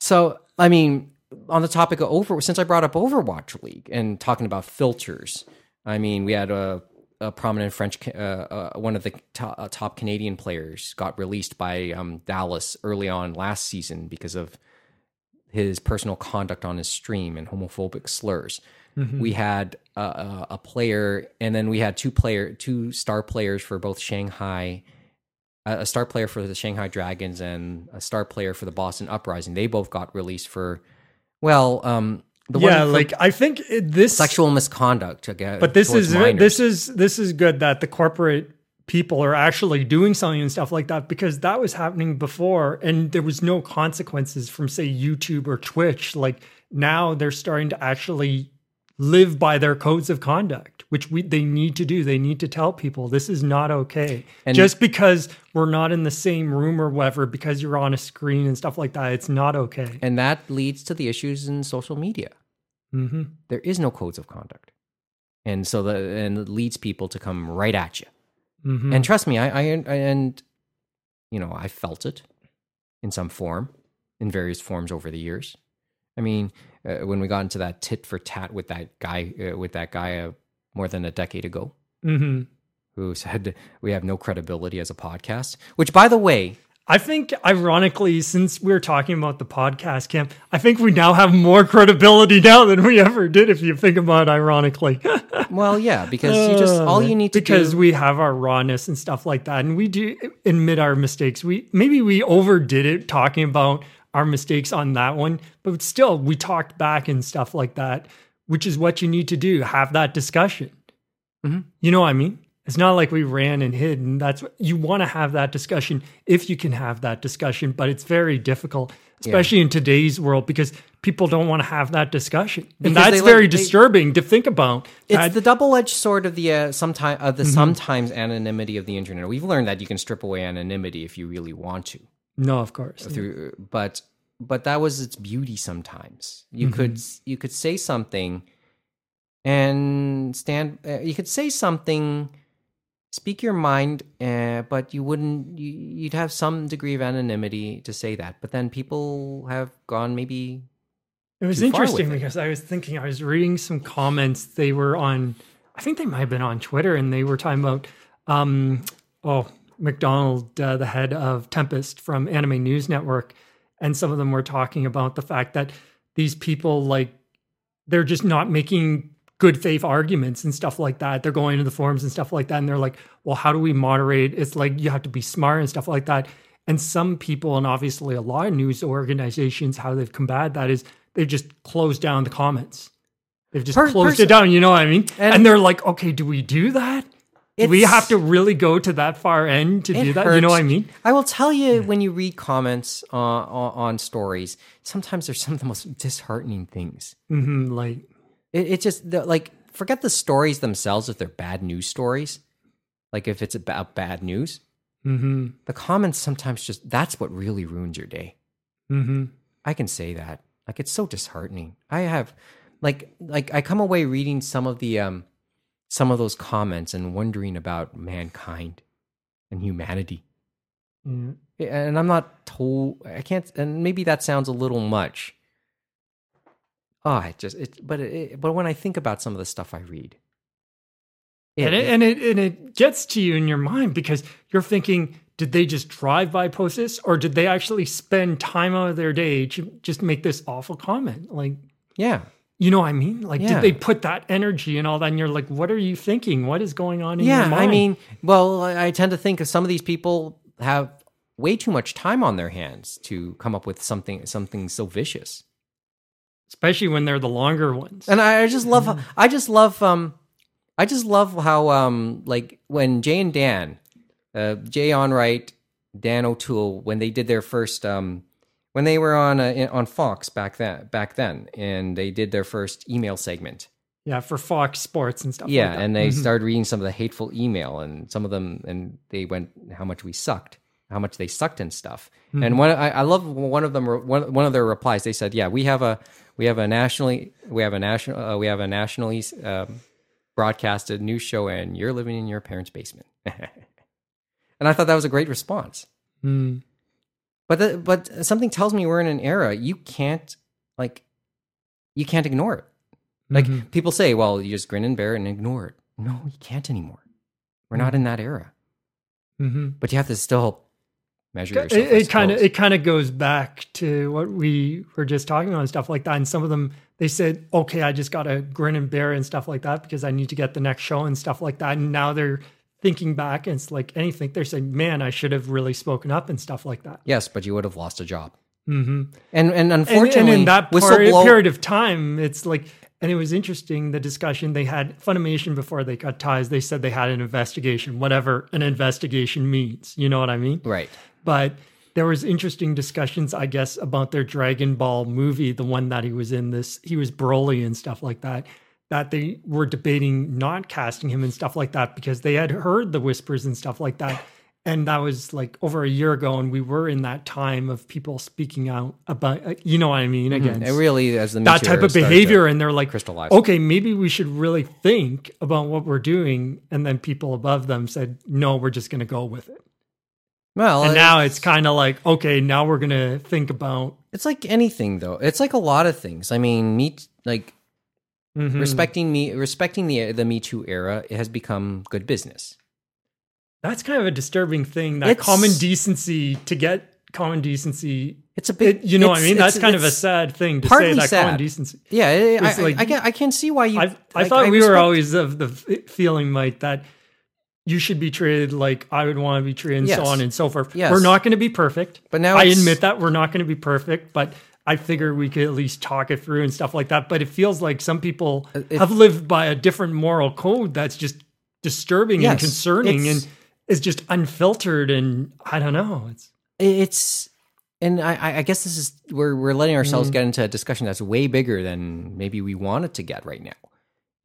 So, I mean, on the topic of over, since I brought up Overwatch League and talking about filters, I mean, we had a, a prominent French, uh, uh, one of the to- uh, top Canadian players got released by um, Dallas early on last season because of his personal conduct on his stream and homophobic slurs. We had a, a, a player, and then we had two player, two star players for both Shanghai a a star player for the Shanghai Dragons and a star player for the Boston Uprising. They both got released for, well, um, the yeah, like I think it- this sexual misconduct. Again, But this is uh, minors. this is this is good that the corporate people are actually doing something and stuff like that because that was happening before and there was no consequences from say YouTube or Twitch. Like now they're starting to actually live by their codes of conduct, which we they need to do. They need to tell people this is not okay. And- Just because we're not in the same room or whatever, because you're on a screen and stuff like that, it's not okay. and that leads to the issues in social media. Hmm There is no codes of conduct, and so the and it leads people to come right at you. hmm And trust me, I, I and you know I felt it in some form, in various forms over the years. I mean, uh, when we got into that tit for tat with that guy, uh, with that guy uh, more than a decade ago, hmm who said we have no credibility as a podcast. Which, by the way, I think, ironically, since we're talking about the podcast camp, I think we now have more credibility now than we ever did. If you think about, it, ironically, well, yeah, because you just all you need to because do. we have our rawness and stuff like that, and we do admit our mistakes. We maybe we overdid it talking about our mistakes on that one, but still, we talked back and stuff like that, which is what you need to do. Have that discussion. Mhm. You know what I mean? It's not like we ran and hid, and that's what you want to have that discussion if you can have that discussion, but it's very difficult, especially in today's world, because people don't want to have that discussion, and Because that's very like- they- disturbing to think about. it's That- the double-edged sword of the uh, sometime of Mm-hmm. the sometimes anonymity of the internet. We've learned that you can strip away anonymity if you really want to. no, of course, through but but that was its beauty sometimes you Mm-hmm. could you could say something and stand uh, you could say something speak your mind uh, but you wouldn't you, you'd have some degree of anonymity to say that but then people have gone maybe It was too far with interesting it. because I was thinking, I was reading some comments. They were on, I think they might have been on Twitter, and they were talking about, um, oh, McDonald, uh, the head of Tempest from Anime News Network, and some of them were talking about the fact that these people, like, they're just not making good faith arguments and stuff like that. They're going to the forums and stuff like that, and they're like, well, how do we moderate? It's like you have to be smart and stuff like that. And some people, and obviously a lot of news organizations, how they've combated that is they've just closed down the comments. They've just Per- closed person- it down. You know what I mean? And, And- they're like, okay, do we do that? Do we have to really go to that far end to do that? You know what I mean? I will tell you when you read comments uh, on, on stories, sometimes there's some of the most disheartening things. hmm like, It, it just the, like forget the stories themselves if they're bad news stories, like if it's about bad news. hmm The comments sometimes just that's what really ruins your day. hmm I can say that. Like it's so disheartening. I have like like I come away reading some of the um some of those comments and wondering about mankind and humanity. yeah. and I'm not told I can't and maybe that sounds a little much. Oh, it just it but it, but when I think about some of the stuff I read, it- and it, and it and it gets to you in your mind because you're thinking, did they just drive by post this, or did they actually spend time out of their day to just make this awful comment? Like, yeah, you know what I mean? Like, Yeah. did they put that energy and all that? And you're like, what are you thinking? What is going on in yeah. your mind? I mean, well, I I tend to think of some of these people have way too much time on their hands to come up with something something so vicious. Especially when they're the longer ones. And I I just love, Mm-hmm. I just love, um, I just love how, um, like when Jay and Dan, uh, Jay Onrait, Dan O'Toole, when they did their first, um, when they were on uh, on Fox back then, back then, and they did their first email segment. yeah, for Fox Sports and stuff. yeah, like that. and they Mhm. started reading some of the hateful email, and some of them, and they went how much we sucked, how much they sucked and stuff. Mm-hmm. And one, I, I love one of them. One, one of their replies. They said, "Yeah, we have a we have a nationally we have a national uh, we have a nationally um, broadcasted news show, and you're living in your parents' basement." and I thought that was a great response. Mm. But the, but something tells me we're in an era you can't like you can't ignore it. Like Mhm. people say, well, you just grin and bear it and ignore it. No, you can't anymore. We're not in that era. Mhm. But you have to still measure it, yourself. It kind of it kind of goes back to what we were just talking about and stuff like that. And some of them they said, "Okay, I just got to grin and bear and stuff like that because I need to get the next show and stuff like that." And now they're thinking back, and it's like anything. They're saying, "Man, I should have really spoken up and stuff like that." yes, but you would have lost a job. hmm And and And, unfortunately, and in that part, period of time, it's like, and it was interesting the discussion they had. Funimation before they cut ties, they said they had an investigation, whatever an investigation means. You know what I mean? right? But there was interesting discussions i guess about their dragon ball movie the one that he was in this he was broly and stuff like that that they were debating not casting him and stuff like that because they had heard the whispers and stuff like that. And that was like over a year ago and we were in that time of people speaking out about uh, you know what i mean again It really, as the that type of behavior and they're like crystallize. okay maybe we should really think about what we're doing. And then people above them said no we're just going to go with it Well, and now it's kind of like, okay, now we're going to think about it's like anything though. It's like a lot of things. I mean, me like Mhm. respecting me respecting the the Me Too era it has become good business. That's kind of a disturbing thing that It's- common decency to get common decency. It's a big, It, you know what I mean? That's kind of a sad thing to say that common decency. Yeah, I, I, like- I, can, I can see why you. I, I like, thought we were always of the feeling, Mike, that you should be treated like I would want to be treated and so on and so forth. Yes. We're not going to be perfect. But now I admit that we're not going to be perfect, but I figure we could at least talk it through and stuff like that. But it feels like some people Uh, if- have lived by a different moral code that's just disturbing and concerning and is just unfiltered. And I don't know. It's it's and I- I, guess this is we're we're letting ourselves Mm. get into a discussion that's way bigger than maybe we wanted to get right now.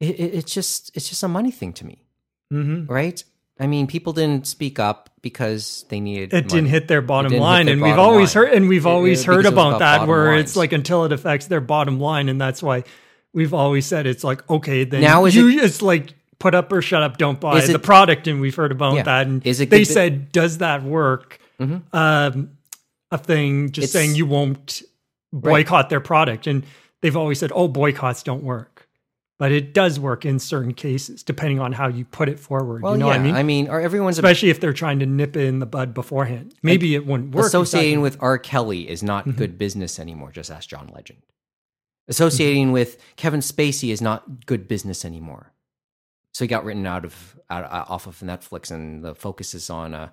It, it, it's just it's just a money thing to me, mhm. right? I mean, people didn't speak up because they needed. it didn't hit their bottom line their and we've always line. heard and we've It- always it- heard it about about that where lines. it's like until it affects their bottom line and that's why we've always said it's like okay then Now is you it's like put up or shut up don't buy the product and we've heard about Yeah. that and Is it they said does that work um a thing just It's- saying you won't boycott their product and they've always said oh boycotts don't work but it does work in certain cases depending on how you put it forward Well, you know yeah, what i mean i mean or everyone's especially if they're trying to nip it in the bud beforehand. Maybe it wouldn't work. associating with R. Kelly is not Mm-hmm. good business anymore. Just ask John Legend. Mm-hmm. Associating with Kevin Spacey is not good business anymore. So he got written out of out, uh, off of Netflix, and the focus is on uh,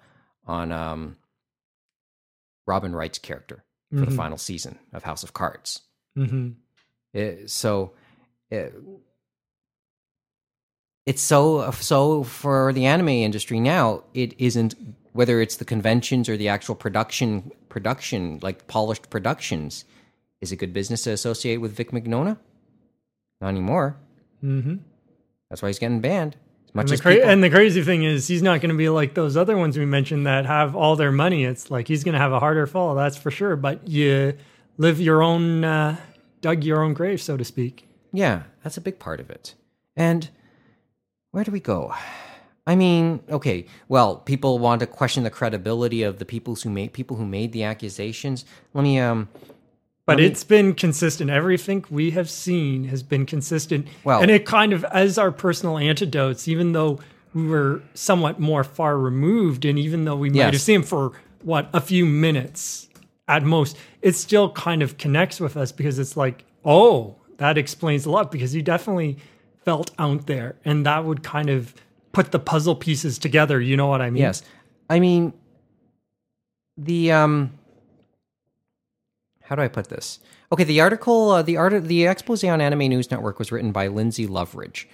on um, Robin Wright's character for the Mhm. final season of House of Cards. Mhm. Uh, so, uh, it's so so for the anime industry now. It isn't whether it's the conventions or the actual production production like polished productions. Is it good business to associate with Vic Mignogna? Not anymore. Mm-hmm. That's why he's getting banned. As much And the, as cra- people- and the crazy thing is, he's not going to be like those other ones we mentioned that have all their money. It's like he's going to have a harder fall, that's for sure. But you live your own, uh, dug your own grave, so to speak. Yeah, that's a big part of it. And where do we go? I mean, okay, well, people want to question the credibility of the people who made people who made the accusations. Let me um But me- it's been consistent. Everything we have seen has been consistent. Well- and it kind of, as our personal antidotes, even though we were somewhat more far removed, and even though we might Yes. have seen him for what a few minutes at most, it still kind of connects with us because it's like, oh, that explains a lot because he definitely felt out there, and that would kind of put the puzzle pieces together. You know what I mean? yes. I mean the um how do I put this? Okay, the article uh, the art the expose on Anime News Network was written by Lindsay Loveridge.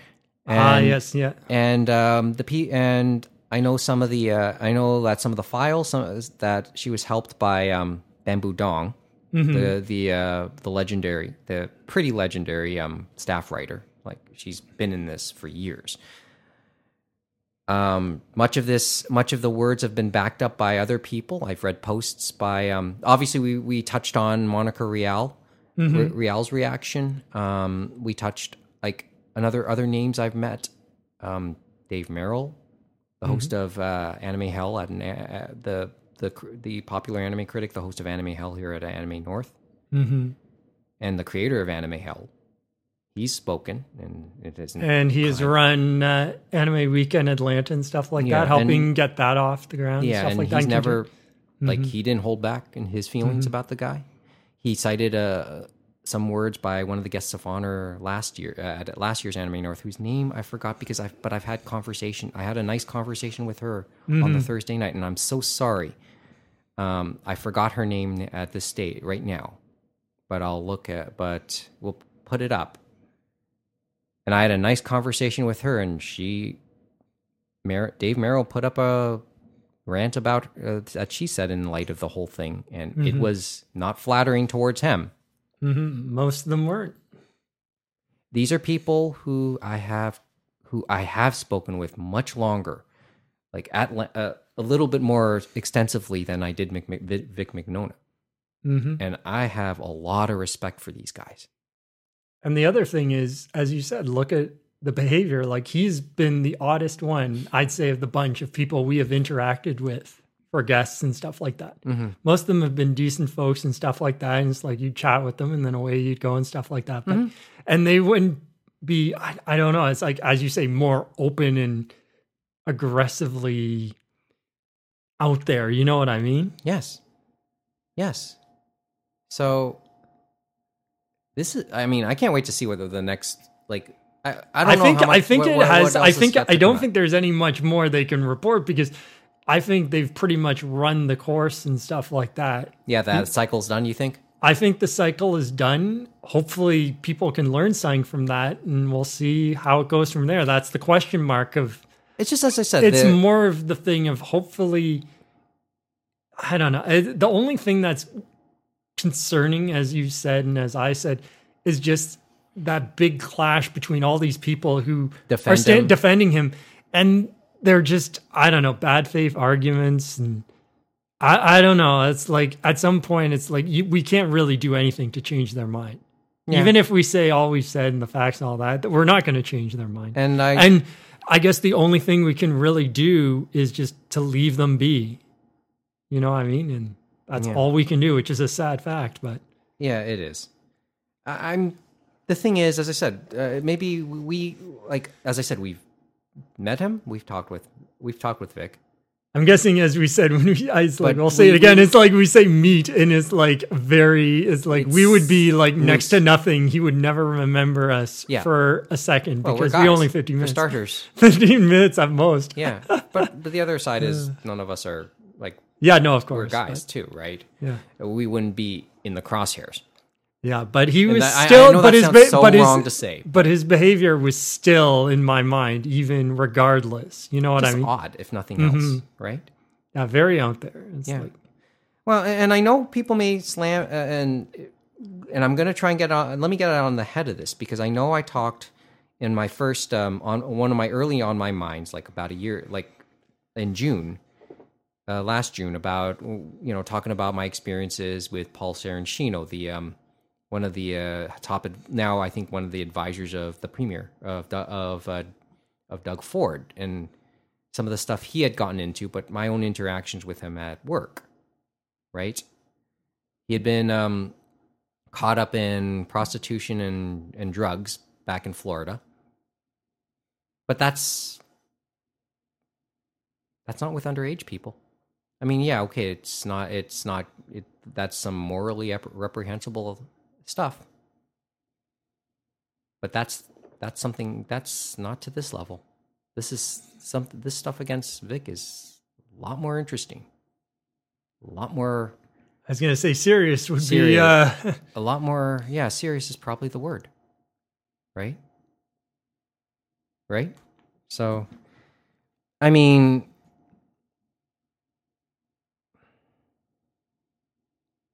Ah, And- yes, yeah. and um, the P and I know some of the uh, I know that some of the files some, that she was helped by um, Bamboo Dong, the the uh, the legendary, the pretty legendary um, staff writer. Like she's been in this for years. Um, much of this, much of the words have been backed up by other people. I've read posts by, um, obviously we, we touched on Monica Rial, Re- Rial's reaction. Um, we touched like another other names I've met. Um, Dave Merrill, the host of uh, Anime Hell at an, uh, the the the popular anime critic, the host of Anime Hell here at Anime North, hmm and the creator of Anime Hell. He's spoken, and it isn't. And he has run uh, Anime Weekend Atlanta and stuff like Yeah, that, helping and- get that off the ground. yeah, and stuff and like he's that. never Mm-hmm. like he didn't hold back in his feelings about the guy. He cited uh, some words by one of the guests of honor last year uh, at last year's Anime North, whose name I forgot because I but I've had conversation. I had a nice conversation with her on Mm-hmm. the Thursday night, and I'm so sorry. Um, I forgot her name at this state right now, but I'll look at. But we'll put it up. And I had a nice conversation with her, and she, Mer- Dave Merrill, put up a rant about uh, that she said in light of the whole thing, and it Mm-hmm. was not flattering towards him. hmm Most of them weren't. These are people who I have, who I have spoken with much longer, like at uh, a little bit more extensively than I did Mc, Vic Vic Mignogna, hmm and I have a lot of respect for these guys. And the other thing is, as you said, look at the behavior. Like he's been the oddest one, I'd say, of the bunch of people we have interacted with for guests and stuff like that. Mm-hmm. Most of them have been decent folks and stuff like that. And it's like you chat with them and then away you'd go and stuff like that. But Mm-hmm. and they wouldn't be I, I don't know, it's like as you say, more open and aggressively out there. You know what I mean? Yes. Yes. So this is I mean, I can't wait to see whether the next like I, I don't I know think how much, I think what- it what- has. what I think I don't think there's any much more they can report because I think they've pretty much run the course and stuff like that. Yeah, that cycle's done, you think? I think the cycle is done. Hopefully, people can learn something from that, and we'll see how it goes from there. That's the question mark of. It's just as I said, It's more of the thing of hopefully. I don't know. Uh, The only thing that's concerning, as you said and as I said, is just that big clash between all these people who Defend are sta- him. defending him, and they're just I don't know bad faith arguments, and I I don't know. It's like at some point it's like you, we can't really do anything to change their mind. Yeah. Even if we say all we've said and the facts and all that, we're not going to change their mind. and I And I guess the only thing we can really do is just to leave them be. You know what I mean? And that's Yeah. all we can do, which is a sad fact. But Yeah, it is. I, I'm. The thing is, as I said, uh, maybe we like as I said, we've met him. We've talked with we've talked with Vic. I'm guessing, as we said, when we, I, it's like, we'll say we- it again. we- it's like we say meet, and it's like very, it's like we would be like next to nothing. He would never remember us Yeah. for a second Well, because we only 50 for minutes. starters. 15 minutes at most. Yeah, but but the other side is none of us are like Yeah, no, of course. we're guys too, right? yeah. We wouldn't be in the crosshairs. Yeah, but he was that- I- I still, know but his, be- so but his, to say. but his behavior was still in my mind, even regardless. You know what Just I mean? odd, if nothing else, Mhm. right? Yeah, very out there. It's Yeah. like, Well, and I know people may slam, uh, and and I'm going to try and get on. Let me get on the head of this because I know I talked in my first um, on one of my early on my minds, like about a year, like in June, uh, last June, about you know talking about my experiences with Paul Sarancino, the um, one of the uh, top now I think one of the advisors of the premier of of uh, of Doug Ford and some of the stuff he had gotten into, but my own interactions with him at work right? He had been um, caught up in prostitution and, and drugs back in Florida. But that's that's not with underage people. I mean, yeah, okay, it's not it's not it, that's some morally ep- reprehensible stuff. But that's that's something that's not to this level. This is something this stuff against Vic is a lot more interesting a lot more I was going to say serious would be, Serious. uh, a lot more yeah serious is probably the word right right so i mean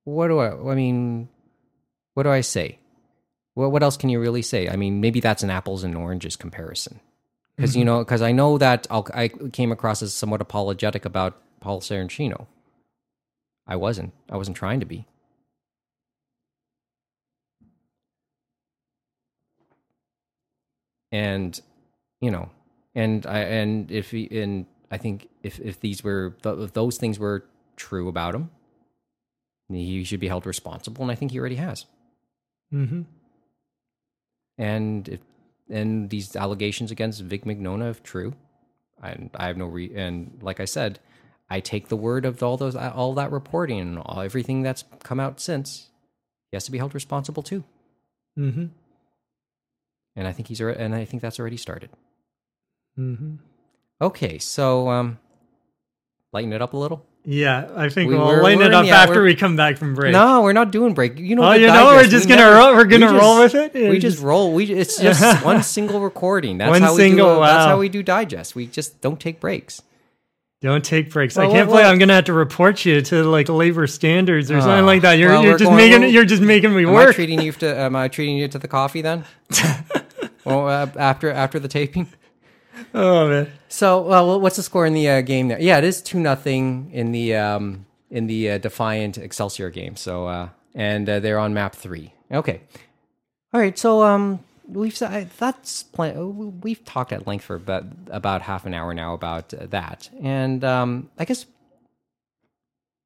what do i i mean what do i say well, what else can you really say i mean maybe that's an apples and oranges comparison because you mm-hmm. know because i know that I'll, i came across as somewhat apologetic about paul Sarancino. I wasn't. I wasn't trying to be. And you know, and I and if and I think if if these were if those things were true about him, he should be held responsible, and I think he already has. mhm. And if and these allegations against Vic Mignogna if true, and I have no re and like I said, I take the word of all those all that reporting and all, everything that's come out since. He has to be held responsible too, Mhm. and I think he's alre- and I think that's already started. Mhm. Okay, so um, lighten it up a little. Yeah, I think We- lighten we're it up the- after we come back from break. No, we're not doing break. You know, Oh, you know, we're just we gonna never- roll- we're we gonna just- roll with it? We Yeah, just roll. We it's just one single recording. That's One how we single, do. That's wow. how we do digest. We just don't take breaks. Don't take breaks. Well, I can't well, believe well- I'm gonna have to report you to like labor standards or Ah, something like that. You're you're just going- making you're just making me Am I work. treating you to? Am I treating you to the coffee then? well, uh, after after the taping. oh man. So, well, what's the score in the uh, game there? Yeah, it is two nothing in the um, in the uh, Defiant Excelsior game. So, uh, and uh, they're on map three. Okay, all right. So, um, we've I- that's pl- we've talked at length for about about half an hour now about uh, that, and um, I guess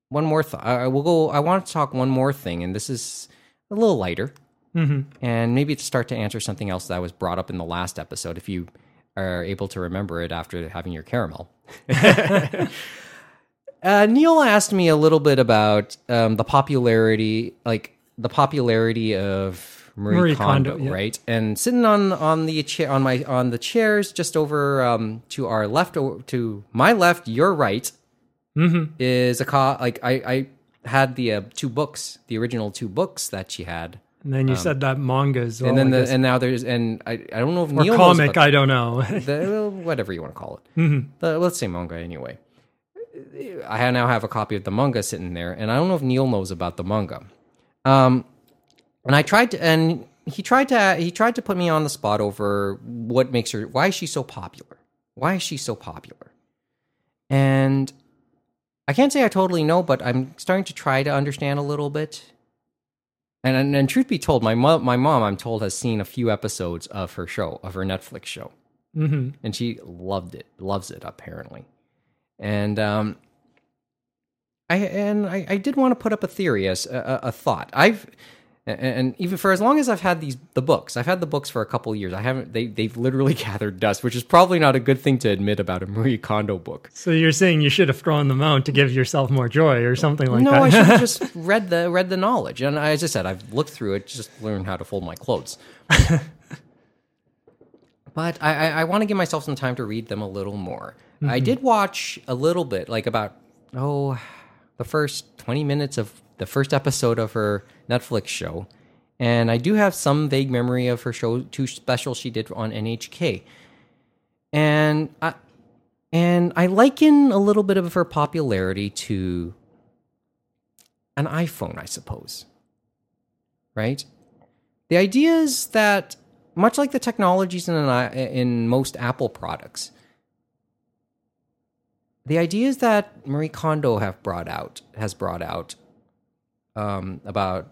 one more. Th- I will go. I want to talk one more thing, and this is a little lighter hmm and maybe to start to answer something else that was brought up in the last episode if you are able to remember it after having your caramel. Uh, neil asked me a little bit about um, the popularity like the popularity of marie, Marie kondo, Kondo, yeah. right? And sitting on on the chair on my on the chairs just over um, to our left o- to my left your right hmm is a co- like i i had the uh, two books the original two books that she had And then you said that manga as well. Um, and then the and now there's and I I don't know if or Neil comic. I don't know. the, whatever you want to call it. Mhm. The, let's say manga anyway. I now have a copy of the manga sitting there, and I don't know if Neil knows about the manga. Um, and I tried to, and he tried to he tried to put me on the spot over what makes her why is she so popular? Why is she so popular? And I can't say I totally know, but I'm starting to try to understand a little bit. And and, and truth be told, my mom, my mom, I'm told, has seen a few episodes of her show, of her Netflix show, hmm and she loved it, loves it apparently. And um, I and I, I did want to put up a theory as a, a, a thought. I've and, and even for as long as I've had these the books, I've had the books for a couple of years. I haven't they they've literally gathered dust, which is probably not a good thing to admit about a Marie Kondo book. So you're saying you should have thrown them out to give yourself more joy or something like no, that? No, I should have just read the read the knowledge. And as I said, I've looked through it, just learned how to fold my clothes. but I, I, I want to give myself some time to read them a little more. I mm-hmm. did watch a little bit, like about oh, the first twenty minutes of the first episode of her Netflix show, and I do have some vague memory of her show two specials she did on NHK, and I and I liken a little bit of her popularity to an iPhone, I suppose. Right? The idea is that much like the technologies in an, in most Apple products, the ideas that Marie Kondo have brought out has brought out um, about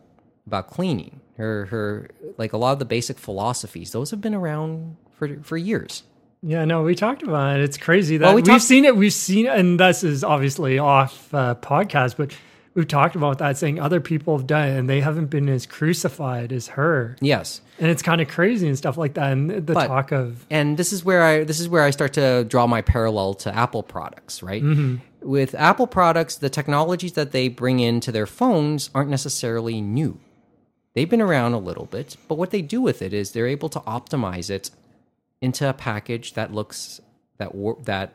about cleaning her her like a lot of the basic philosophies those have been around for for years. Yeah, no, we talked about it. It's crazy that Well, we have seen it. We've seen, it, and this is obviously off uh, podcast, but we've talked about that, saying other people have done it, and they haven't been as crucified as her, Yes. and it's kind of crazy and stuff like that. And the But- talk of and this is where I this is where I start to draw my parallel to Apple products, right? Mm-hmm. With Apple products, the technologies that they bring into their phones aren't necessarily new. They've been around a little bit, but what they do with it is they're able to optimize it into a package that looks that wor- that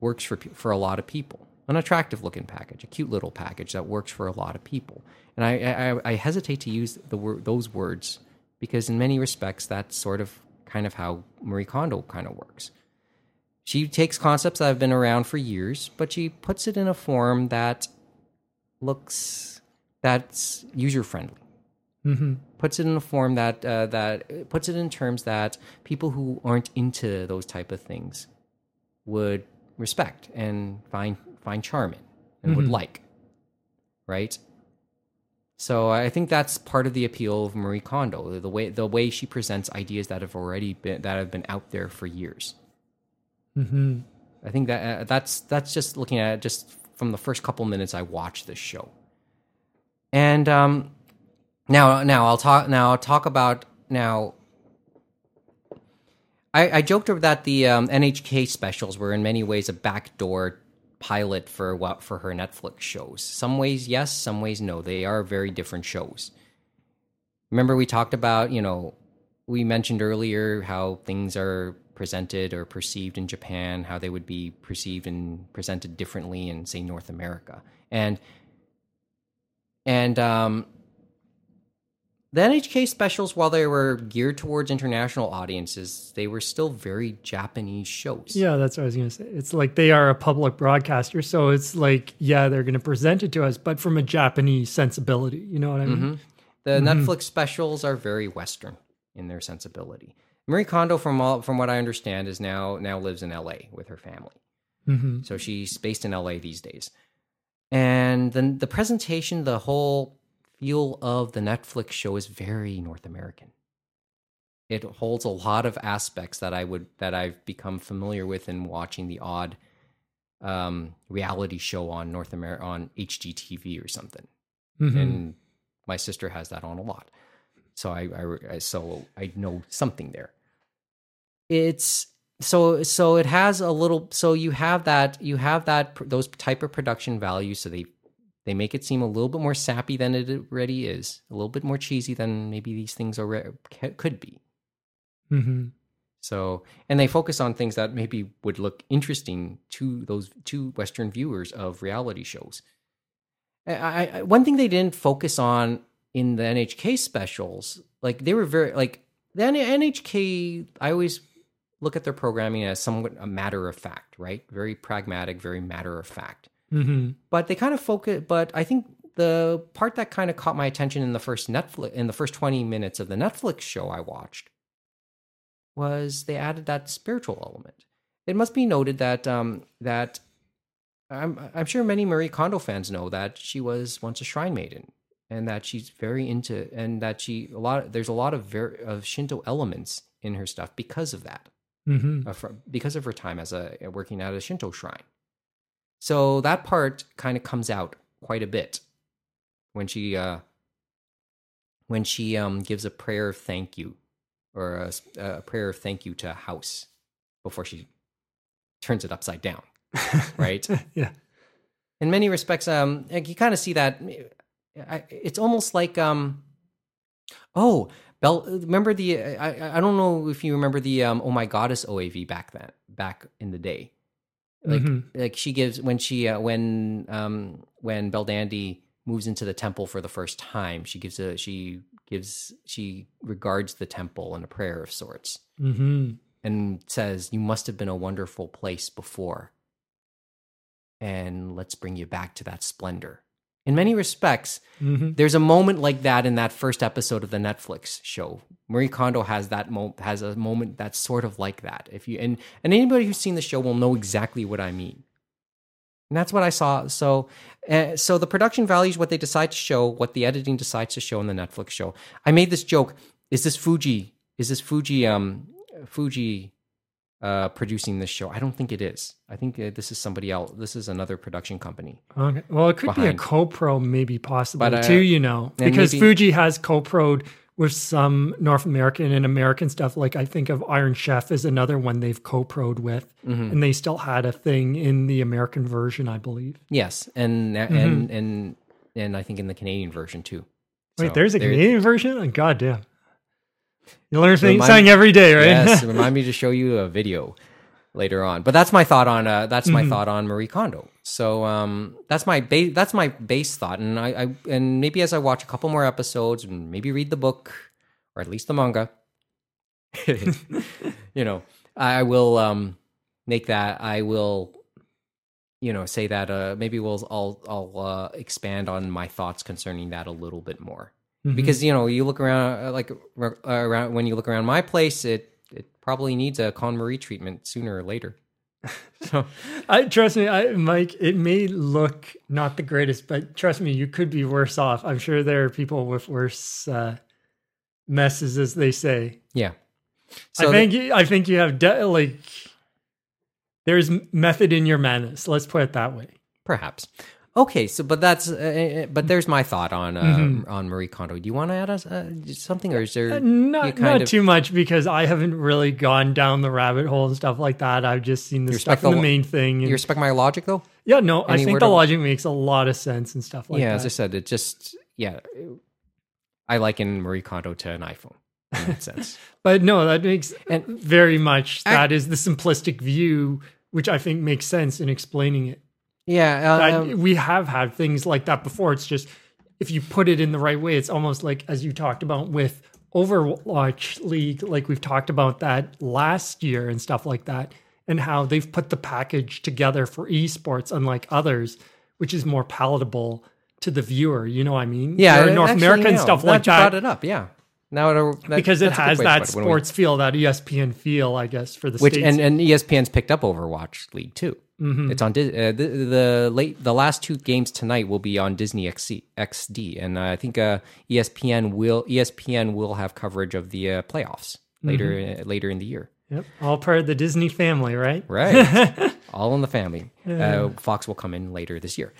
works for for a lot of people. An attractive looking package, a cute little package that works for a lot of people. And I I, I hesitate to use the word those words because in many respects that's sort of kind of how Marie Kondo kind of works. She takes concepts that have been around for years, but she puts it in a form that looks that's user friendly puts it in a form that uh, that puts it in terms that people who aren't into those type of things would respect and find find charm in and would like right so i think that's part of the appeal of marie kondo the way the way she presents ideas that have already been that have been out there for years Mhm. i think that uh, that's that's just looking at it just from the first couple minutes i watched this show and um now, now I'll talk. Now I'll talk about now. I, I joked that the um, NHK specials were in many ways a backdoor pilot for what for her Netflix shows. Some ways yes, some ways no. They are very different shows. Remember, we talked about you know we mentioned earlier how things are presented or perceived in Japan, how they would be perceived and presented differently in say North America, and and um, the NHK specials, while they were geared towards international audiences, they were still very Japanese shows. Yeah, that's what I was going to say. It's like they are a public broadcaster, so it's like yeah, they're going to present it to us, but from a Japanese sensibility. You know what I mean? The Netflix specials are very Western in their sensibility. Marie Kondo, from all, from what I understand, is now now lives in L.A. with her family. hmm So she's based in LA these days. And then the presentation, the whole feel of the Netflix show is very North American. It holds a lot of aspects that I would that I've become familiar with in watching the odd um, reality show on North America on HGTV or something. hmm And my sister has that on a lot, so I, I, I so I know something there. It's so so it has a little so you have that you have that those type of production values so they they make it seem a little bit more sappy than it already is a little bit more cheesy than maybe these things already could be hmm so and they focus on things that maybe would look interesting to those to western viewers of reality shows I, I, one thing they didn't focus on in the NHK specials, like they were very like the NHK. I always look at their programming as somewhat a matter of fact, right? Very pragmatic, very matter of fact. Hmm But they kind of focus. But I think the part that kind of caught my attention in the first Netflix in the first twenty minutes of the Netflix show I watched was they added that spiritual element. It must be noted that um, that I'm I'm sure many Marie Kondo fans know that she was once a shrine maiden and that she's very into and that she a lot there's a lot of very of Shinto elements in her stuff because of that hmm uh, fr- because of her time as a working at a Shinto shrine. So that part kind of comes out quite a bit when she uh, when she um, gives a prayer of thank you or a prayer of thank you to a house before she turns it upside down, right? yeah. in many respects, um, like you kind of see that. It's almost like, um, oh, Bell. Remember the? I I don't know if you remember the um, Oh My Goddess OAV back then, back in the day. Like Mhm. like she gives when she uh, when um when Belldandy moves into the temple for the first time, she gives a she gives she regards the temple in a prayer of sorts hmm and says, "You must have been a wonderful place before, and let's bring you back to that splendor." In many respects, hmm there's a moment like that in that first episode of the Netflix show. Marie Kondo has that mo- has a moment that's sort of like that. If you and and anybody who's seen the show will know exactly what I mean. And that's what I saw. So, uh, so the production values what they decide to show, what the editing decides to show in the Netflix show. I made this joke: Is this Fuji? Is this Fuji? Um, Fuji uh, producing this show? I don't think it is. I think uh, this is somebody else. This is another production company. Okay. Well, it could be a Behind. co-pro, maybe possibly But, uh, too. You know, because maybe- Fuji has co-proed with some North American and American stuff. Like I think of Iron Chef is another one they've co-proed with, Mm-hmm. and they still had a thing in the American version, I believe. Yes, and and and and I think in the Canadian version too. Mm-hmm. Wait, So there's a Canadian version? Oh, God damn. You learn Remind- something every day, right? Yes, remind me to show you a video later on. But that's my thought on uh, that's Mm-hmm. my thought on Marie Kondo. So um, that's my base that's my base thought, and I, I and maybe as I watch a couple more episodes and maybe read the book or at least the manga, you know, I will um, make that. I will. You know, say that. Uh, maybe we'll. I'll. I'll uh, expand on my thoughts concerning that a little bit more Mhm. because you know you look around uh, like uh, around when you look around my place it it probably needs a KonMari treatment sooner or later so I trust me, I Mike, it may look not the greatest, but trust me, you could be worse off. I'm sure there are people with worse uh, messes, as they say. yeah so I the- think you, I think you have de- like there's method in your madness. Let's put it that way. perhaps okay so but that's uh, uh, but there's my thought on uh, Mm-hmm. on Marie Kondo do you want to add us uh, something or is there Uh, Not not of- too much because I haven't really gone down the rabbit hole and stuff like that. I've just seen the You stuff in the the main thing. you and- respect my logic though yeah, no, I think the of- logic makes a lot of sense and stuff like yeah that. as I said it just yeah I liken Marie Kondo to an iPhone in that sense But no, that makes And- very much I- that is the simplistic view, which I think makes sense in explaining it. Yeah I- um, we have had things like that before. It's just if you put it in the right way, it's almost like as you talked about with Overwatch League, like we've talked about that last year and stuff like that, and how they've put the package together for esports, unlike others, which is more palatable to the viewer. You know what I mean? yeah North actually, American no, stuff like you brought it up yeah now it, that, Because it that's a good has that it. When we- sports feel, that ESPN feel, I guess, for the which states. and, and ESPN's picked up Overwatch League too. Mm-hmm. It's on uh, the, the late the last two games tonight will be on Disney XC, XD, and uh, I think uh, ESPN will ESPN will have coverage of the uh, playoffs later Mm-hmm. uh, later in the year. Yep, all part of the Disney family, right? Right, all in the family. Uh, Fox will come in later this year.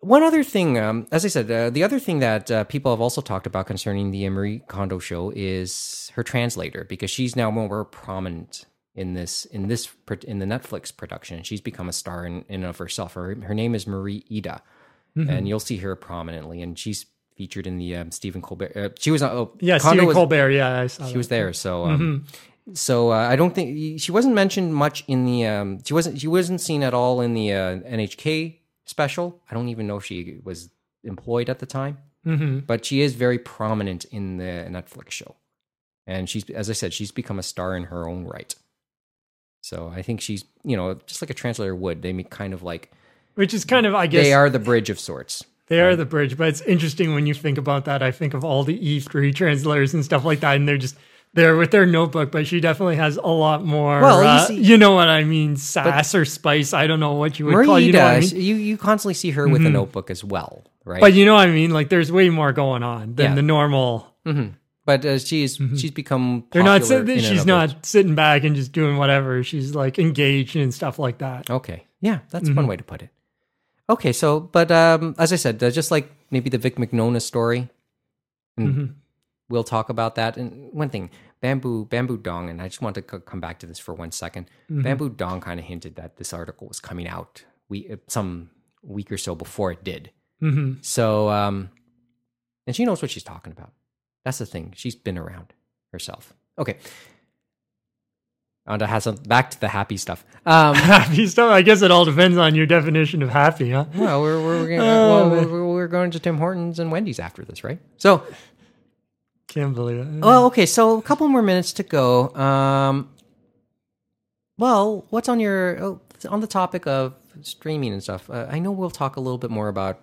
One other thing, um, as I said, uh, the other thing that uh, people have also talked about concerning the Marie Kondo show is her translator because she's now more prominent in this in this in the Netflix production. She's become a star in, in and of herself. Her her name is Marie Iida, and you'll see her prominently, and she's featured in the um, Stephen Colbert. Uh, she was uh, oh, Yeah, Stephen was- Colbert. Yeah, I saw she that. was there. So, um, so uh, I don't think she wasn't mentioned much in the. Um, she wasn't. She wasn't seen at all in the uh, NHK special. I don't even know if she was employed at the time, hmm but she is very prominent in the Netflix show, and she's, as I said, she's become a star in her own right. So I think she's, you know, just like a translator would. They make kind of like Which is kind of, I guess, they are the bridge of sorts. They are the bridge, but it's interesting when you think about that. I think of all the E3 translators and stuff like that, and they're just there with their notebook. But she definitely has a lot more. Well, you uh, see- you know what I mean, sass or spice. I don't know what you would Marie call. You know what I mean? You you constantly see her with a notebook as well, right? But you know what I mean. Like there's way more going on than Yeah. the normal. hmm But uh, she's she's become They're not. popular Sit, in she's not sitting back and just doing whatever. She's like engaged and stuff like that. Okay. Yeah, that's Mm-hmm. one way to put it. Okay, so but um, as I said, uh, just like maybe the Vic Mignogna story, and Mhm. we'll talk about that. And one thing, bamboo bamboo dong, and I just want to c- come back to this for one second. Mm-hmm. Bamboo dong kind of hinted that this article was coming out we uh, some week or so before it did. hmm So, um, and she knows what she's talking about. That's the thing. She's been around herself. Okay. On to have some back to the happy stuff. Um, Happy stuff. I guess it all depends on your definition of happy, huh? Well, we're we're, gonna, Oh, well, we're, we're, we're going to Tim Hortons and Wendy's after this, right? So, Can't believe it. well, okay. So a couple more minutes to go. Um, well, what's on your oh, on the topic of streaming and stuff? Uh, I know we'll talk a little bit more about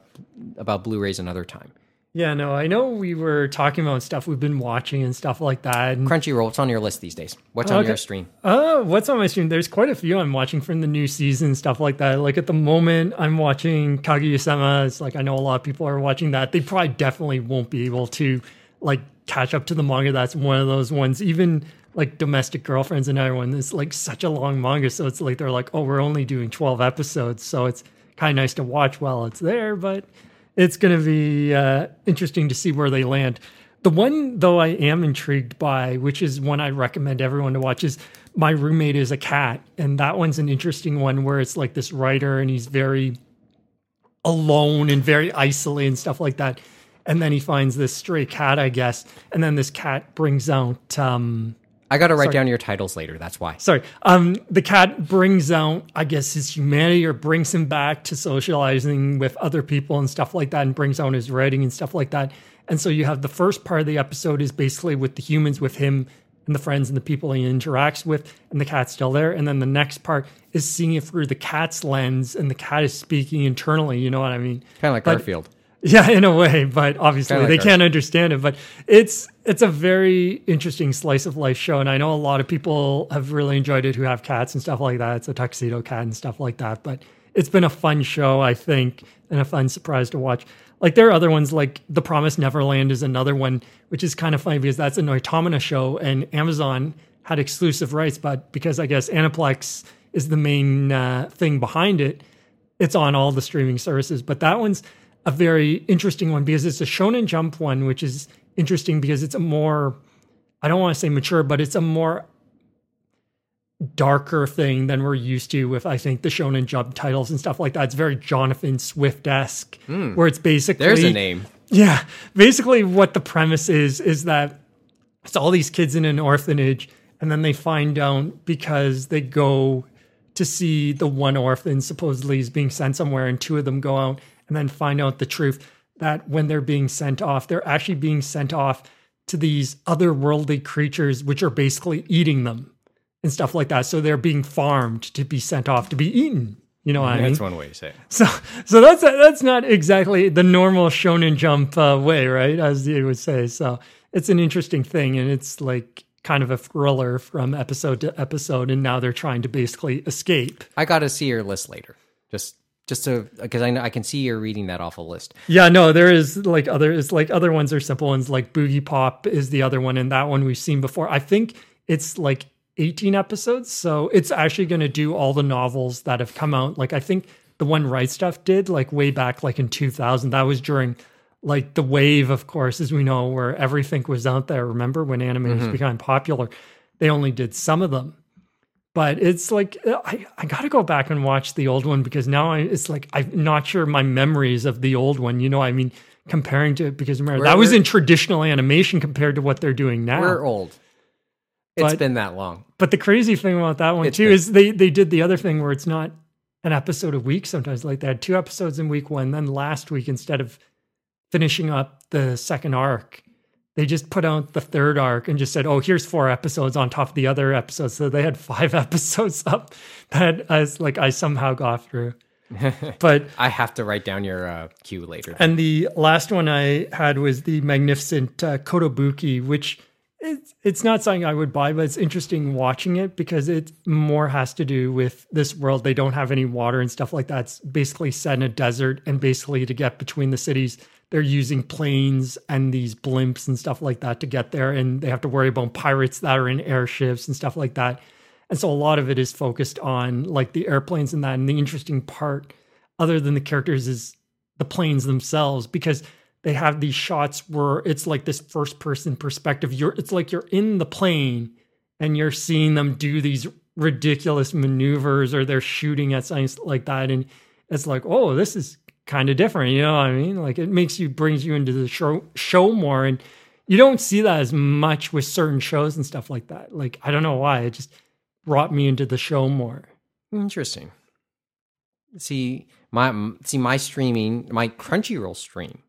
about Blu-rays another time. Yeah, no, I know we were talking about stuff we've been watching and stuff like that. And, Crunchyroll, what's on your list these days? What's on your stream? uh, what's on my stream? There's quite a few I'm watching from the new season, stuff like that. Like at the moment, I'm watching Kaguya-sama. It's like I know a lot of people are watching that. They probably definitely won't be able to like catch up to the manga. That's one of those ones. Even like domestic girlfriends and everyone it's like such a long manga, so it's like they're like, oh, we're only doing 12 episodes, so it's kind of nice to watch while it's there, but it's going to be uh, interesting to see where they land. The one, though, I am intrigued by, which is one I recommend everyone to watch, is My Roommate is a Cat. And that one's an interesting one where it's like this writer and he's very alone and very isolated and stuff like that. And then he finds this stray cat, I guess. And then this cat brings out um, I got to write Sorry. down your titles later. That's why. sorry um the cat brings out i guess his humanity or brings him back to socializing with other people and stuff like that and brings out his writing and stuff like that and so you have the first part of the episode is basically with the humans with him and the friends and the people he interacts with and the cat's still there and then the next part is seeing it through the cat's lens and the cat is speaking internally you know what i mean Kind of like But- Garfield. yeah, in a way, but obviously like they ours. can't understand it. But it's it's a very interesting slice of life show, and I know a lot of people have really enjoyed it who have cats and stuff like that. It's a tuxedo cat and stuff like that. But it's been a fun show, I think, and a fun surprise to watch. Like there are other ones, like The Promised Neverland is another one, which is kind of funny because that's a Noitamina show, and Amazon had exclusive rights, but because I guess Aniplex is the main uh, thing behind it, it's on all the streaming services. But that one's a very interesting one because it's a Shonen Jump one, which is interesting because it's a more, I don't want to say mature, but it's a more darker thing than we're used to with, I think, the Shonen Jump titles and stuff like that. It's very Jonathan Swift esque, hmm. where it's basically. There's a name. Yeah. Basically, what the premise is is that it's all these kids in an orphanage, and then they find out because they go to see the one orphan supposedly is being sent somewhere, and two of them go out and then find out the truth that when they're being sent off, they're actually being sent off to these otherworldly creatures, which are basically eating them and stuff like that. So they're being farmed to be sent off to be eaten. You know what I mean? That's one way to say it. So, so that's that's not exactly the normal Shonen Jump uh, way, right? As you would say. So it's an interesting thing, and it's like kind of a thriller from episode to episode. And now they're trying to basically escape. I got to see your list later. Just just to because I know I can see you're reading that awful list. Yeah, no, there is like other is like other ones are simple ones. Like Boogiepop is the other one, and that one we've seen before. I think it's like 18 episodes, so it's actually going to do all the novels that have come out. Like I think the one Right Stuf did like way back like in 2000. That was during like the wave, of course, as we know, where everything was out there. Remember when anime was mm-hmm. becoming popular? They only did some of them. But it's like uh, I, I got to go back and watch the old one because now I, it's like I'm not sure my memories of the old one. You know, I mean, comparing to because remember We're- that was in traditional animation compared to what they're doing now. We're old. It's But- been that long. But the crazy thing about that one It's too been- is they they did the other thing where it's not an episode a week. Sometimes like they had two episodes in week one, then last week instead of finishing up the second arc, they just put out the third arc and just said, "Oh, here's four episodes on top of the other episodes." So they had five episodes up that as like I somehow got through. But I have to write down your uh, cue later. and the last one I had was the magnificent uh, Kotobuki, which it's it's not something I would buy, but it's interesting watching it because it more has to do with this world. They don't have any water and stuff like that. It's basically set in a desert, and basically to get between the cities, they're using planes and these blimps and stuff like that to get there, and they have to worry about pirates that are in airships and stuff like that. And so a lot of it is focused on like the airplanes and that. And the interesting part, other than the characters, is the planes themselves because they have these shots where it's like this first person perspective. You're it's like you're in the plane and you're seeing them do these ridiculous maneuvers or they're shooting at something like that. And it's like, oh, this is kind of different. You know what I mean? Like it makes you brings you into the show show more. And you don't see that as much with certain shows and stuff like that. Like I don't know why. It just brought me into the show more. Interesting. see my see my streaming, my Crunchyroll stream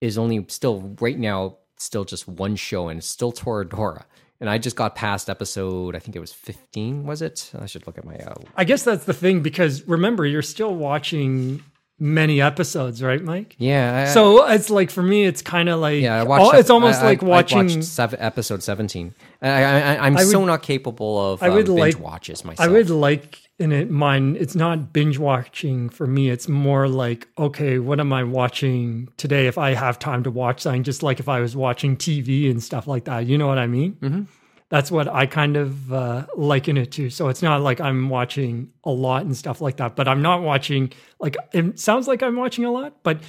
is only still right now still just one show and it's still Toradora. And I just got past episode, I think it was 15, was it? I should look at my uh, I guess that's the thing because remember, you're still watching many episodes, right, Mike? Yeah. I, So it's like for me, it's kind of like yeah, I watched. it's almost I- like watching. seven, episode seventeen. I, I, I, I'm I would- so not capable of I would um, binge like- watches myself. I would like in it mine. It's not binge watching for me. It's more like okay, what am I watching today? If I have time to watch something, just like if I was watching TV and stuff like that. You know what I mean? Mm-hmm. That's what I kind of uh, liken it to. So it's not like I'm watching a lot and stuff like that, but I'm not watching like it sounds like I'm watching a lot, but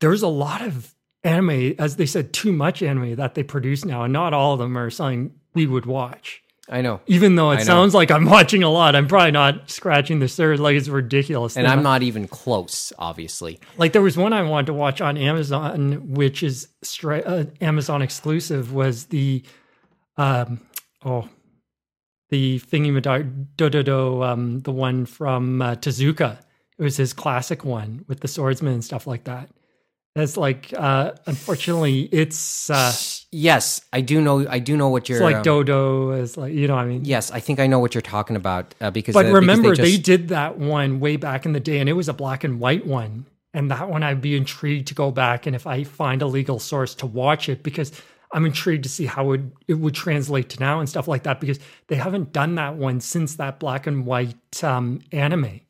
there's a lot of anime, as they said, too much anime that they produce now, and not all of them are something we would watch I know, even though it sounds like I'm watching a lot, I'm probably not scratching the surface. Like it's ridiculous. and I'm not even close. Obviously, like there was one I wanted to watch on Amazon, which is straight uh, Amazon exclusive. Was the um oh the thingy dododo um the one from uh, Tezuka. It was his classic one with the swordsman and stuff like that. That's like uh unfortunately it's uh yes, I do know. I do know what you're. it's like um, dodo is like you know what I mean Yes, I think I know what you're talking about uh, because. But uh, because remember, they, just- did that one way back in the day, and it was a black and white one. And that one, I'd be intrigued to go back and if I find a legal source to watch it, because I'm intrigued to see how it, it would translate to now and stuff like that. Because they haven't done that one since that black and white um, anime.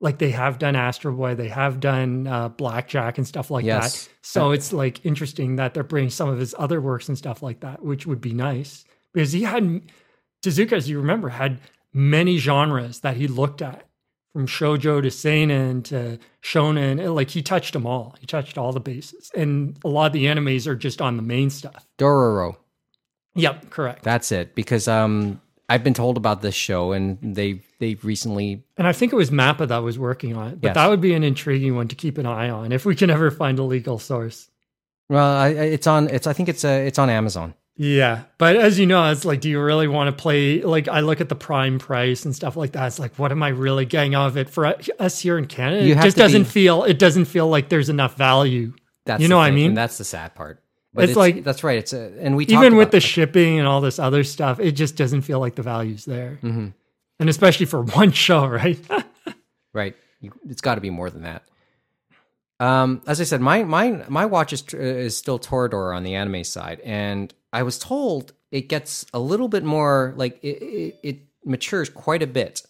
Like they have done Astro Boy, they have done uh, Blackjack and stuff like Yes. that. So it's like interesting that they're bringing some of his other works and stuff like that, which would be nice because he had Tezuka, as you remember, had many genres that he looked at, from shojo to seinen to shonen. Like he touched them all. He touched all the bases, and a lot of the animes are just on the main stuff. Dororo. Yep, correct. That's it. Because um, I've been told about this show, and they they recently. And I think it was Mappa that was working on it, but Yes. that would be an intriguing one to keep an eye on if we can ever find a legal source. Well, I, I- it's on. It's. I think it's. Uh, it's on Amazon. Yeah, but as you know, it's like, do you really want to play? Like, I look at the prime price and stuff like that. It's like, what am I really getting out of it for us here in Canada? You it just doesn't be- feel. It doesn't feel like there's enough value. That's You know what I mean? And that's the sad part. But It's like- that's right. It's a, and we Even with the shipping and all this other stuff, it just doesn't feel like the value's there. Mhm. And especially for one show, right? right. You, it's got to be more than that. Um, as I said, my my my watch is tr- is still Toradora on the anime side, and I was told it gets a little bit more like it it, it matures quite a bit.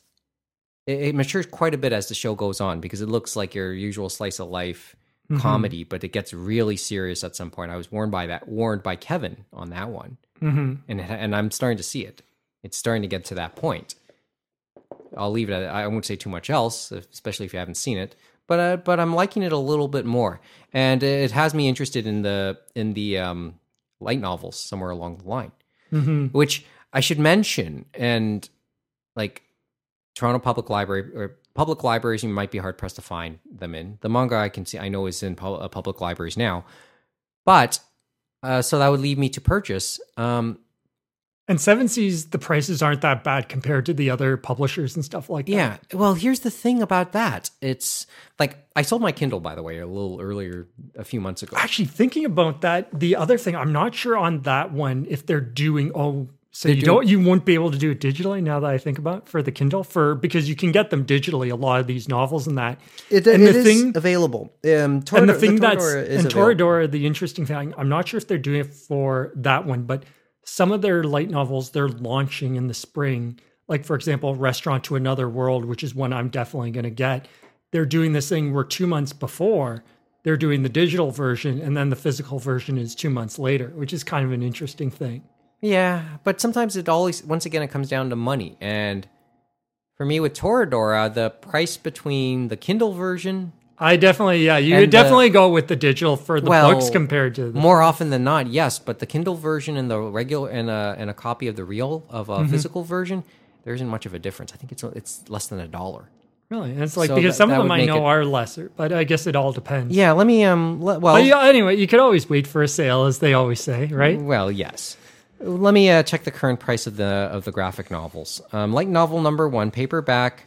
It, it matures quite a bit as the show goes on because it looks like your usual slice of life Mm-hmm. comedy, but it gets really serious at some point. I was warned by that warned by Kevin on that one, hmm and and I'm starting to see it. It's starting to get to that point. I'll leave it at I won't say too much else, especially if you haven't seen it. But uh, but I'm liking it a little bit more, and it has me interested in the in the um, light novels somewhere along the line, hmm which I should mention. And like Toronto Public Library or public libraries, you might be hard pressed to find them in. The manga I can see I know is in uh, public libraries now, but uh, so that would lead me to purchase. Um, And Seven Seas, the prices aren't that bad compared to the other publishers and stuff like that. Yeah. Well, here's the thing about that. It's like I sold my Kindle, by the way, a little earlier, a few months ago. Actually, thinking about that, the other thing, I'm not sure on that one if they're doing. Oh, so They're you doing- don't, you won't be able to do it digitally. Now that I think about it, for the Kindle, for because you can get them digitally. A lot of these novels and that. It, And it the is thing- available. Um, and the Toradora- thing that's is and. Toradora, the interesting thing, I'm not sure if they're doing it for that one, but some of their light novels they're launching in the spring. Like for example, Restaurant to Another World, which is one I'm definitely going to get. They're doing this thing where two months before they're doing the digital version, and then the physical version is two months later, which is kind of an interesting thing. Yeah, but sometimes it always, once again, it comes down to money. And for me with Toradora, the price between the Kindle version, I definitely, yeah, you And would the- definitely go with the digital for the Well, books compared to the more often than not, yes, but the Kindle version and the regular and a and a copy of the real of a physical version, there isn't much of a difference. I think it's it's less than a dollar. really. And it's like So because that- some that of them would I make know it- are lesser, but I guess it all depends. Yeah, let me um. Let, well, But yeah, anyway, you could always wait for a sale, as they always say, right? Well, yes. Let me uh, check the current price of the of the graphic novels. Um, light novel number one, paperback.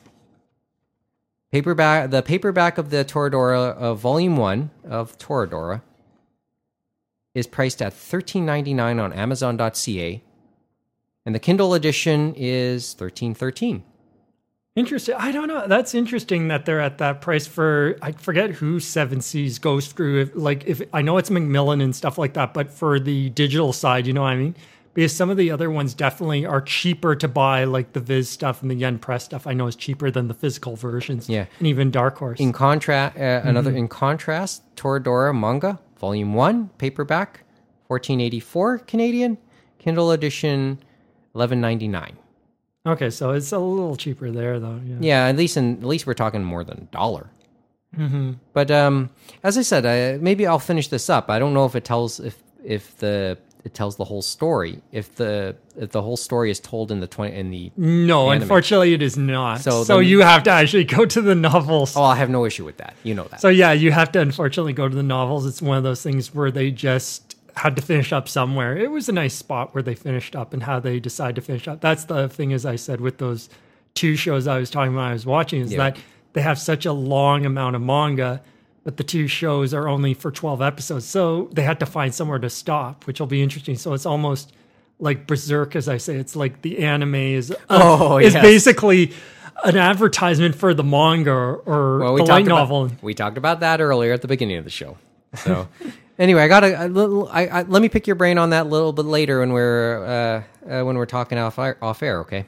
Paperback the paperback of the Toradora of Volume One of Toradora is priced at thirteen ninety nine on Amazon.ca, and the Kindle edition is thirteen thirteen. Interesting. I don't know. That's interesting that they're at that price for. I forget who Seven Seas goes through. If, like, if I know it's Macmillan and stuff like that, but for the digital side, you know what I mean? Because some of the other ones definitely are cheaper to buy, like the Viz stuff and the Yen Press stuff. I know is cheaper than the physical versions. Yeah. and even Dark Horse. In contrast, uh, another in contrast, Toradora manga volume one paperback, fourteen eighty four Canadian, Kindle edition, eleven ninety nine. okay, so it's a little cheaper there, though. Yeah. Yeah, at least in at least we're talking more than a dollar. Mm-hmm. But um, as I said, I, maybe I'll finish this up. I don't know if it tells if if the it tells the whole story. If the if the whole story is told in the twenty in the No, Anime. unfortunately, it is not. So So, then- you have to actually go to the novels. oh, I have no issue with that. You know that. So yeah, you have to unfortunately go to the novels. It's one of those things where they just had to finish up somewhere. It was a nice spot where they finished up and how they decide to finish up. That's the thing, as I said, with those two shows I was talking about, I was watching, is Yeah. that they have such a long amount of manga, but the two shows are only for twelve episodes, so they had to find somewhere to stop, which will be interesting. So it's almost like Berserk, as I say. It's like the anime is uh, Oh, is yes. basically an advertisement for the manga or Well, we the light talked novel. About, we talked about that earlier at the beginning of the show. So, anyway, I got a, a little. I, I let me pick your brain on that a little bit later when we're uh, uh, when we're talking off off air. Okay.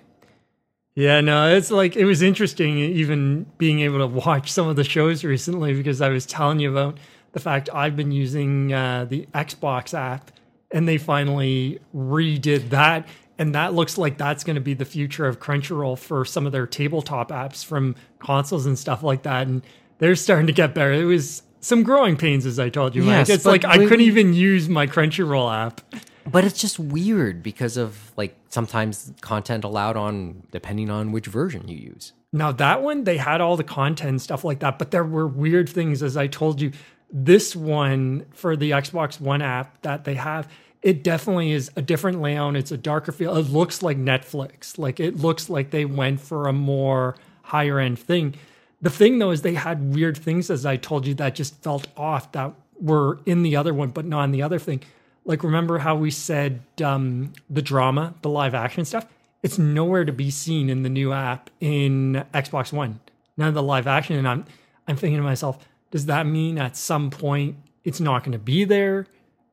Yeah, no, it's like it was interesting even being able to watch some of the shows recently because I was telling you about the fact I've been using uh, the Xbox app and they finally redid that. And that looks like that's going to be the future of Crunchyroll for some of their tabletop apps from consoles and stuff like that. And they're starting to get better. It was some growing pains, as I told you. Mike. Yes, it's but like I couldn't even use my Crunchyroll app. But it's just weird because of like sometimes content allowed on depending on which version you use. Now that one, they had all the content stuff like that, but there were weird things, as I told you. This one for the Xbox One app that they have, it definitely is a different layout. It's a darker feel. It looks like Netflix. Like it looks like they went for a more higher end thing. The thing though is they had weird things, as I told you, that just felt off that were in the other one, but not in the other thing. Like remember how we said um, the drama, the live action stuff? It's nowhere to be seen in the new app in Xbox One. None of the live action, and I'm I'm thinking to myself, does that mean at some point it's not going to be there?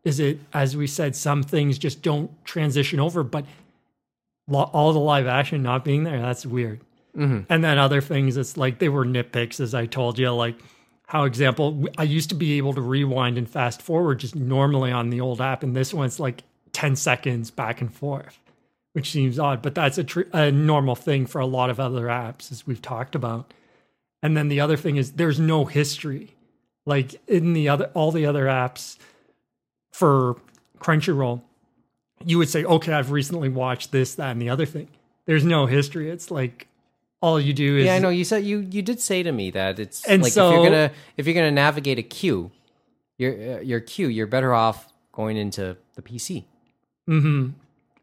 Is it, as we said, some things just don't transition over, but all the live action not being there, that's weird. And then other things, it's like they were nitpicks, as I told you, like how example, i used to be able to rewind and fast forward just normally on the old app, and this one's like 10 seconds back and forth, which seems odd, but that's a, tr- a normal thing for a lot of other apps, as we've talked about. And then the other thing is there's no history. Like in the other all the other apps for Crunchyroll, you would say, okay, I've recently watched this, that, and the other thing. There's no history. It's like all you do is Yeah, I know. You said you you did say to me that it's And like if you're gonna if you're gonna navigate a queue, your uh, your queue, you're better off going into the PC. Mm-hmm.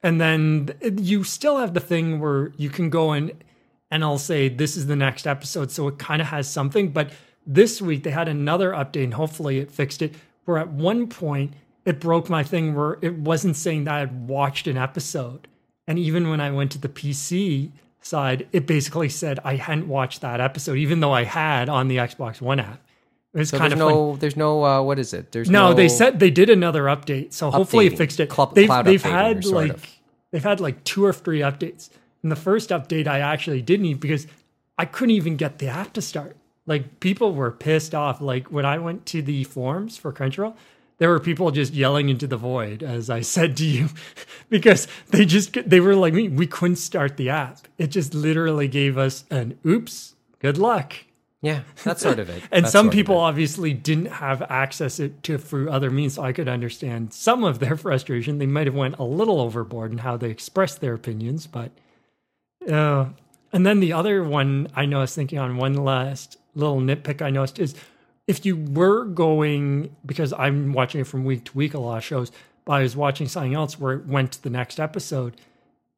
And then th- you still have the thing where you can go in and I'll say, this is the next episode. So it kind of has something. But this week they had another update and hopefully it fixed it. Where at one point it broke my thing where it wasn't saying that I had watched an episode. And even when I went to the PC side, it basically said I hadn't watched that episode, even though I had on the Xbox One app. It was So kind there's of funny. no there's no uh, what is it? There's No, no, they said they did another update, so hopefully it fixed it. Cl- they've they've had like of. they've had like two or three updates. And the first update I actually didn't need because I couldn't even get the app to start. Like people were pissed off. Like when I went to the forums for Crunchyroll, there were people just yelling into the void, as I said to you, because they just they were like me. We couldn't start the app. It just literally gave us an oops. Good luck. yeah, that's sort of it. And That's some people obviously didn't have access it to through other means. So I could understand some of their frustration. They might have went a little overboard in how they expressed their opinions, but uh, and then the other one I know I was thinking on one last little nitpick I noticed is if you were going because I'm watching it from week to week a lot of shows, but I was watching something else where it went to the next episode,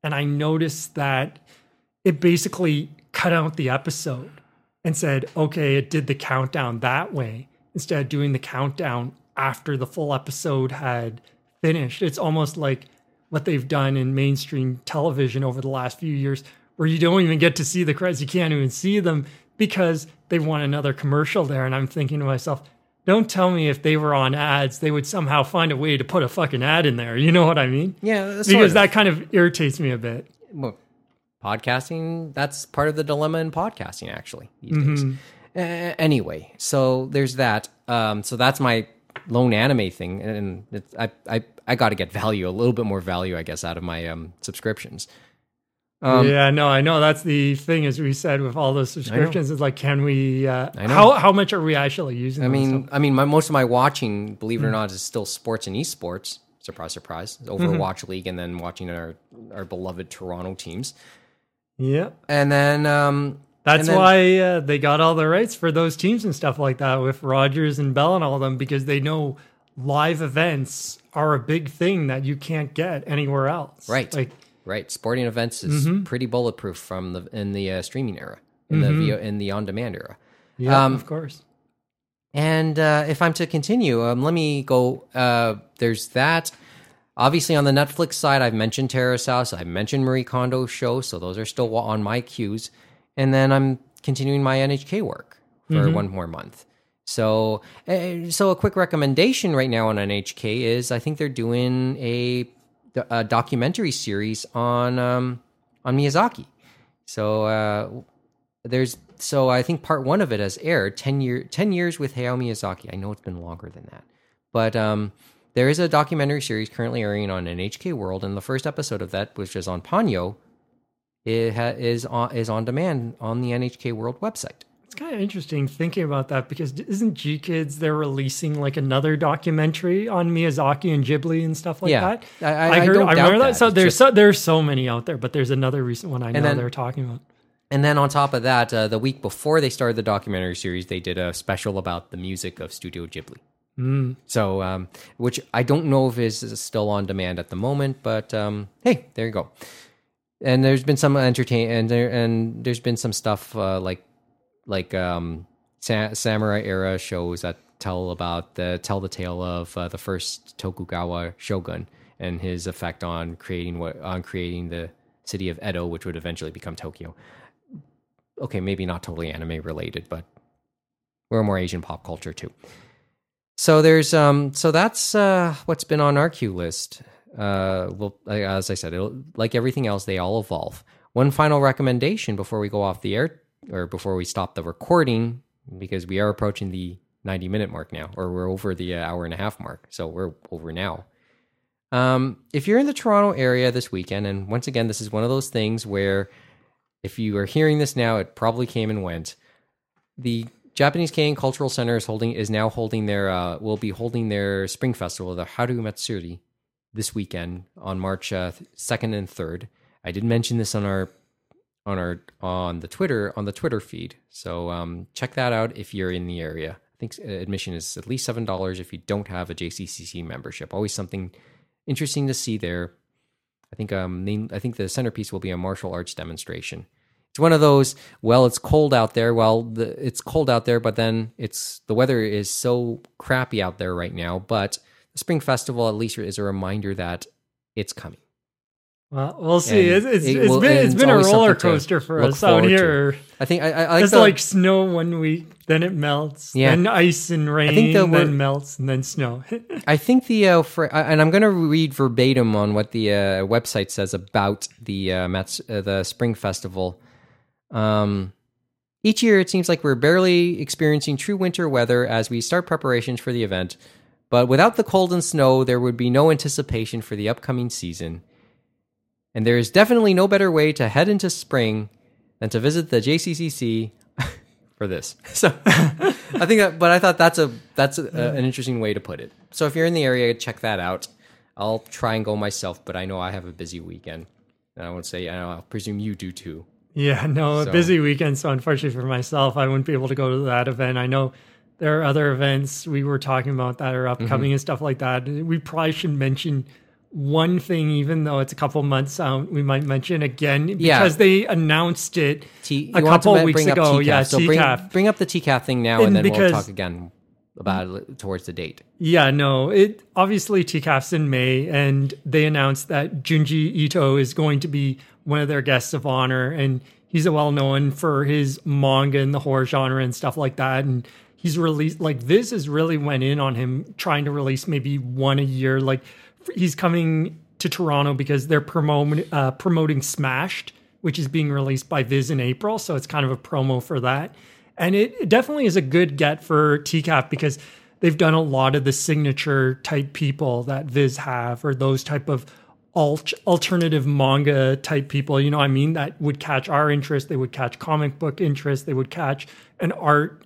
and I noticed that it basically cut out the episode and said, okay, it did the countdown that way instead of doing the countdown after the full episode had finished. It's almost like what they've done in mainstream television over the last few years, where you don't even get to see the credits. You can't even see them because they want another commercial there. And I'm thinking to myself, don't tell me if they were on ads, they would somehow find a way to put a fucking ad in there. You know what I mean? Yeah, Because of. that kind of irritates me a bit. well, podcasting that's part of the dilemma in podcasting actually these Mm-hmm. days A- anyway so there's that um, so that's my lone anime thing and it's, i i, I got to get value a little bit more value i guess out of my um, subscriptions um, yeah, no, I know that's the thing. As we said with all those subscriptions, it's like, can we? Uh, how how much are we actually using? i mean i mean my, most of my watching believe it or not is still sports and esports surprise surprise Mm-hmm. overwatch league and then watching our our beloved toronto teams yeah, and then um that's then- why uh, they got all the rights for those teams and stuff like that with Rogers and Bell and all of them because they know live events are a big thing that you can't get anywhere else. Right. Like, Right, sporting events is Mm-hmm. pretty bulletproof from the in the uh, streaming era, in the in the on-demand era. yeah, Um, of course. And uh, if I'm to continue, um, let me go. Uh, there's that. Obviously, on the Netflix side, I've mentioned Terrace House. I've mentioned Marie Kondo's show, so those are still on my queues. And then I'm continuing my NHK work for one more month. So, uh, so a quick recommendation right now on NHK is I think they're doing a, a documentary series on um, on Miyazaki. So uh, there's so I think part one of it has aired 10 year 10 years with Hayao Miyazaki. I know it's been longer than that. But um there is a documentary series currently airing on NHK World and the first episode of that which is on Ponyo it ha- is on is on demand on the NHK World website. It's kind of interesting thinking about that because isn't GKIDS they're releasing like another documentary on Miyazaki and Ghibli and stuff like Yeah. that? I- I- I heard, I doubt remember that. that. So It's there's just- so there's so many out there, but there's another recent one I know then- they're talking about. And then on top of that, uh, the week before they started the documentary series, they did a special about the music of Studio Ghibli. Mm. So, um, which I don't know if is is still on demand at the moment, but um, hey, there you go. And there's been some entertain and there and there's been some stuff uh, like like um, sa- samurai era shows that tell about the tell the tale of uh, the first Tokugawa shogun and his effect on creating what on creating the city of Edo, which would eventually become Tokyo. Okay, maybe not totally anime related, but we're more Asian pop culture too. So there's um so that's uh what's been on our queue list. Uh well as I said, like everything else they all evolve. One final recommendation before we go off the air or before we stop the recording because we are approaching the 90 minute mark now or we're over the uh, hour and a half mark. So we're over now. Um if you're in the Toronto area this weekend and once again this is one of those things where if you are hearing this now it probably came and went. The Japanese Canadian Cultural Center is holding is now holding their uh, will be holding their spring festival, the Haru Matsuri, this weekend on March uh, second and third. I did mention this on our on our on the Twitter on the Twitter feed, so um, check that out if you're in the area. I think uh, admission is at least seven dollars if you don't have a JCCC membership. Always something interesting to see there. I think um I think the centerpiece will be a martial arts demonstration. It's one of those. Well, it's cold out there. Well, the, it's cold out there, but then it's the weather is so crappy out there right now. But the spring festival at least is a reminder that it's coming. Well, we'll see. And It's, it's, it it's will- been and it's it's been a roller coaster for us out forward to. here. I think I, I, I like It's the, like snow one week, then it melts, Yeah. then ice and rain, I think the then melts, and then snow. I think the uh, for, and I'm going to read verbatim on what the uh, website says about the uh, Mats, uh, the spring festival. Um, each year, it seems like we're barely experiencing true winter weather as we start preparations for the event. But without the cold and snow, there would be no anticipation for the upcoming season. And there is definitely no better way to head into spring than to visit the JCCC for this. So I think that, but I thought that's a that's a, an interesting way to put it. So if you're in the area, check that out. I'll try and go myself, but I know I have a busy weekend. And I won't say, I know, I'll presume you do too. Yeah, no, a busy weekend. So unfortunately for myself, I wouldn't be able to go to that event. I know there are other events we were talking about that are upcoming Mm-hmm. and stuff like that. We probably should mention one thing, even though it's a couple months out, we might mention again because Yeah. they announced it T- a you want to couple weeks bring ago. TCAF. Yeah, so TCAF. bring up the TCAF thing now, And and, then because- we'll talk again about it towards the date. Yeah, no. It obviously TCAF's in May, and they announced that Junji Ito is going to be one of their guests of honor, and he's a well known for his manga and the horror genre and stuff like that. And he's released like Viz has really went in on him, trying to release maybe one a year. Like he's coming to Toronto because they're promoting uh, promoting Smashed, which is being released by Viz in April, so it's kind of a promo for that. And it, it definitely is a good get for TCAF because they've done a lot of the signature type people that Viz have, or those type of alt- alternative manga type people. You know, I mean, that would catch our interest. They would catch comic book interest. They would catch an art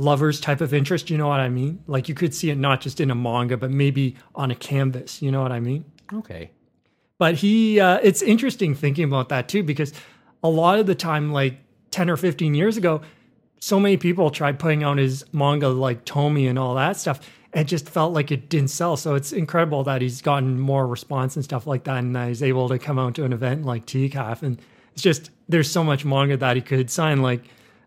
lovers type of interest. You know what I mean? Like you could see it not just in a manga, but maybe on a canvas. You know what I mean? Okay. But he, uh, it's interesting thinking about that too, because a lot of the time, like 10 or 15 years ago, so many people tried putting out his manga like Tomie and all that stuff. And just felt like it didn't sell. So it's incredible that he's gotten more response and stuff like that. And that he's able to come out to an event like TCAF. And it's just, there's so much manga that he could sign. Like,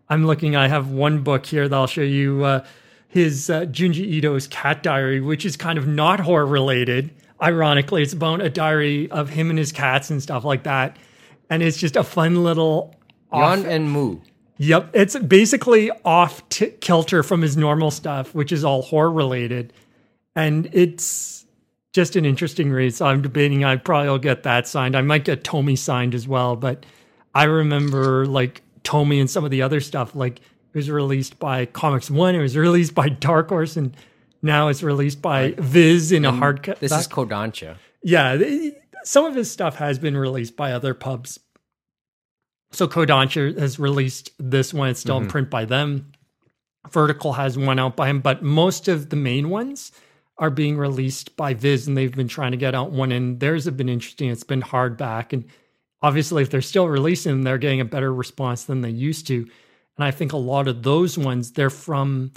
I'm looking, I have one book here that I'll show you uh, his uh, Junji Ito's Cat Diary, which is kind of not horror related. Ironically, it's about a diary of him and his cats and stuff like that. And it's just a fun little. Off, Yon and Mu. yep, it's basically off t- kilter from his normal stuff, which is all horror related. And it's just an interesting read. So I'm debating I probably will get that signed. I might get Tomie signed as well. But I remember like Tomie and some of the other stuff, like it was released by ComicsOne, it was released by Dark Horse, and now it's released by Viz in a hardcover. This is Kodansha. Yeah, th- some of his stuff has been released by other pubs. So Kodansha has released this one. It's still in mm-hmm. print by them. Vertical has one out by him, but most of the main ones are being released by Viz, and they've been trying to get out one. And theirs have been interesting. It's been hardback, and obviously, if they're still releasing them, they're getting a better response than they used to. And I think a lot of those ones, they're from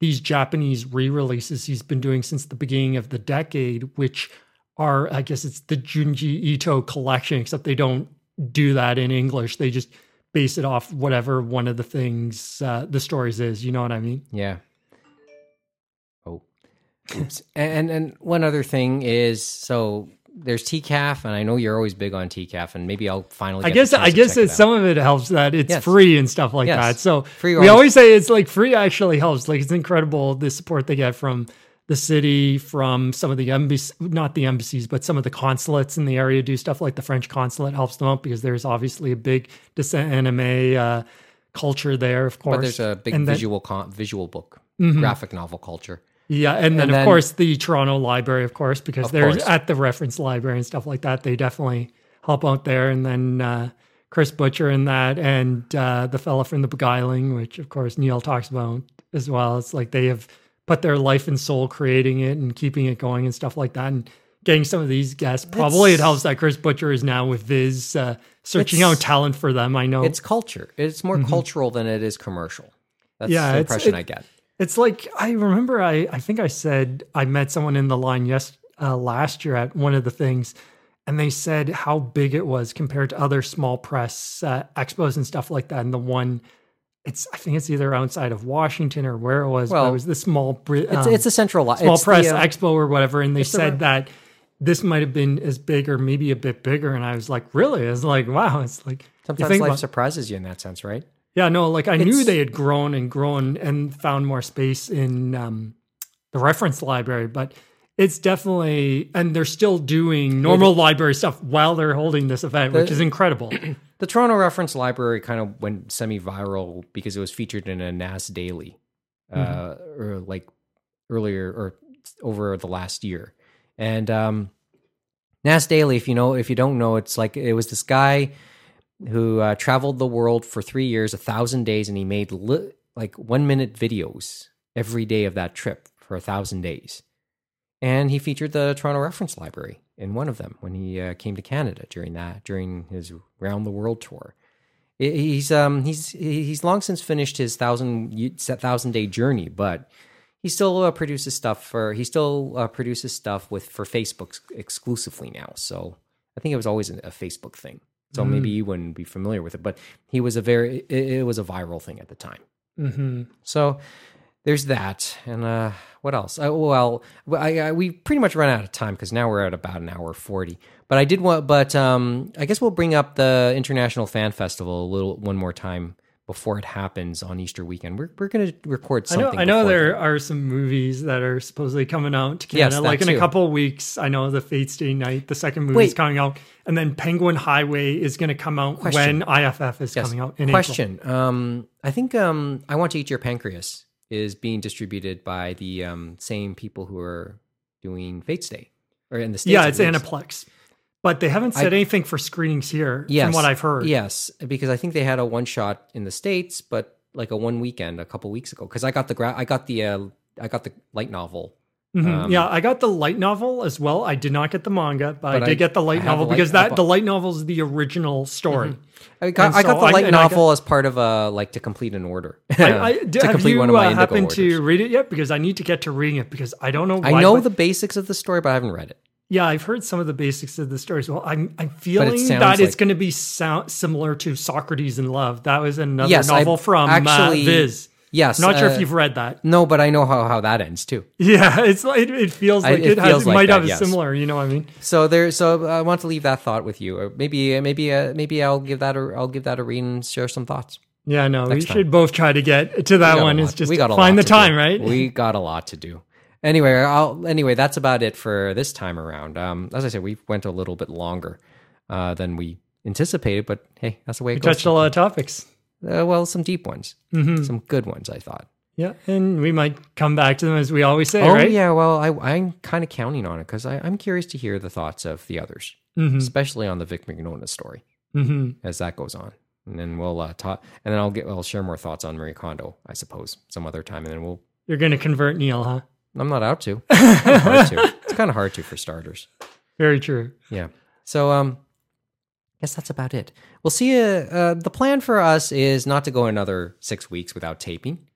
these Japanese re-releases he's been doing since the beginning of the decade, which are, I guess it's the Junji Ito collection, except they don't do that in English. They just base it off whatever one of the things uh, the stories is. You know what I mean? Yeah. Oh, and and one other thing is so there's TCAF, and I know you're always big on TCAF, and maybe I'll finally. I guess I guess it some of it helps that it's Yes. free and stuff like Yes. that. So Free we always- always say it's like free actually helps. Like it's incredible the support they get from the city, from some of the embassies, not the embassies, but some of the consulates in the area do stuff like the French consulate helps them out because there's obviously a big descent anime uh, culture there, of course. But there's a big And then- visual con- visual book, graphic novel culture. Yeah, and then And of course the Toronto Library, of course, because Of they're course. at the reference library and stuff like that. They definitely help out there. And then uh, Chris Butcher in that, and uh, the fella from The Beguiling, which of course Neil talks about as well. It's like they have put their life and soul creating it and keeping it going and stuff like that. And getting some of these guests, probably it helps that Chris Butcher is now with Viz uh, searching out talent for them. I know It's culture. It's more cultural than it is commercial. That's Mm-hmm. Yeah, the impression it- I get. It's like I remember. I I think I said I met someone in the line yes uh, last year at one of the things, and they said how big it was compared to other small press uh, expos and stuff like that. And the one, it's I think it's either outside of Washington or where it was. but Well, it was the small Bri- It's um, it's a central li- small it's the, press uh, expo or whatever, and they it's the said that this might have been as big or maybe a bit bigger. And I was like, really? I was like, wow. It's like Sometimes life about- surprises you in that sense, right? Yeah, no, like I knew they had grown and grown and found more space in um, the reference library, but it's definitely, and they're still doing normal library stuff while they're holding this event, which is incredible. The Toronto Reference Library kind of went semi-viral because it was featured in a NAS Daily, uh, Mm-hmm. or like earlier or over the last year. And um, NAS Daily, if you know, if you don't know, it's like it was this guy who uh, traveled the world for three years, a thousand days, and he made li- like one minute videos every day of that trip for a thousand days. And he featured the Toronto Reference Library in one of them when he uh, came to Canada during that during his round the world tour. He's um he's he's long since finished his thousand thousand day journey, but he still uh, produces stuff for he still uh, produces stuff with for Facebook exclusively now. So I think it was always a a Facebook thing. So maybe you wouldn't be familiar with it, but he was a very it, it was a viral thing at the time. hmm So there's that, and uh, what else? Uh, well, I, I, we pretty much run out of time because now we're at about an hour forty. But I did want, but um, I guess we'll bring up the International Fan Festival a little one more time before it happens on Easter weekend. We're we're gonna record I know. something. I know there are some movies that are supposedly coming out to Canada. that like in too. a couple of weeks, I know the Fate/stay night, the second movie is coming out, and then Penguin Highway is going to come out Question. when IFF is Yes. coming out in. Question. Um, I think um, I want to eat your pancreas is being distributed by the um, same people who are doing Fate/stay or in the states. Yeah, it's least. Aniplex, but they haven't said anything for screenings here, Yes, from what I've heard. Yes, because I think they had a one shot in the states, but like a one weekend a couple weeks ago. Because I got the gra- I got the uh, I got the light novel. Mhm. Um, yeah, I got the light novel as well. I did not get the manga, but, But I did I- get the light novel the light- because that the light novel is the original story. I got, I got the light I got- novel as part of a like to complete an order. I, I, d- to have complete you one of my uh, happened to read it yet? Because I need to get to reading it because I don't know. Why, I know the basics of the story, but I haven't read it. Yeah, I've heard some of the basics of the story as well. I'm I'm feeling sounds that it's going to be sound, similar to Socrates in Love. That was another Yes, I- novel from actually- uh, Viz. Yes, Not sure uh, if you've read that. No, but I know how, how that ends too. Yeah, it's like it, it feels I- like it it, has, feels it like might that, have a yes. similar. You know what I mean? So there, so I want to leave that thought with you. Or maybe, maybe, uh, maybe I'll give that a, I'll give that a read and share some thoughts. Yeah, no, we time. should both try to get to that We got a one. It's just we got find the time, do. right? We got a lot to do. Anyway, I'll anyway. That's about it for this time around. Um, as I said, we went a little bit longer uh, than we anticipated, but hey, that's the way it We goes. touched a lot of topics. Uh, well, some deep ones, Mm-hmm. some good ones. I thought. Yeah, and we might come back to them as we always say, oh right? yeah, well, I, I'm kind of counting on it because I'm curious to hear the thoughts of the others, Mm-hmm. especially on the Vic Mignogna story Mm-hmm. as that goes on. And then we'll uh, talk, and then I'll get, I'll share more thoughts on Marie Kondo, I suppose, some other time, and then we'll. You're going to convert Neil, huh? I'm not out to. It's kind of hard to. It's kind of hard to for starters. Very true. Yeah. So um I guess that's about it. We'll see you uh, the plan for us is not to go another 6 weeks without taping.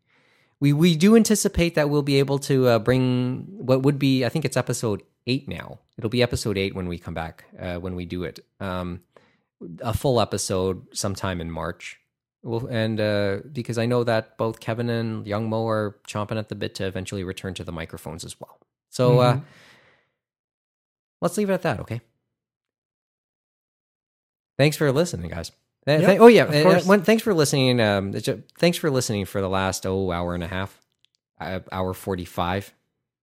We we do anticipate that we'll be able to uh, bring what would be I think it's episode 8 now. It'll be episode 8 when we come back uh, when we do it. Um a full episode sometime in March. Well, and uh, because I know that both Kevin and Young Mo are chomping at the bit to eventually return to the microphones as well. So uh, Mhm. let's leave it at that, okay? Thanks for listening, guys. Uh, Yeah, th- oh yeah, of uh, when- thanks for listening. Um, thanks for listening for the last oh hour and a half, uh, hour forty five.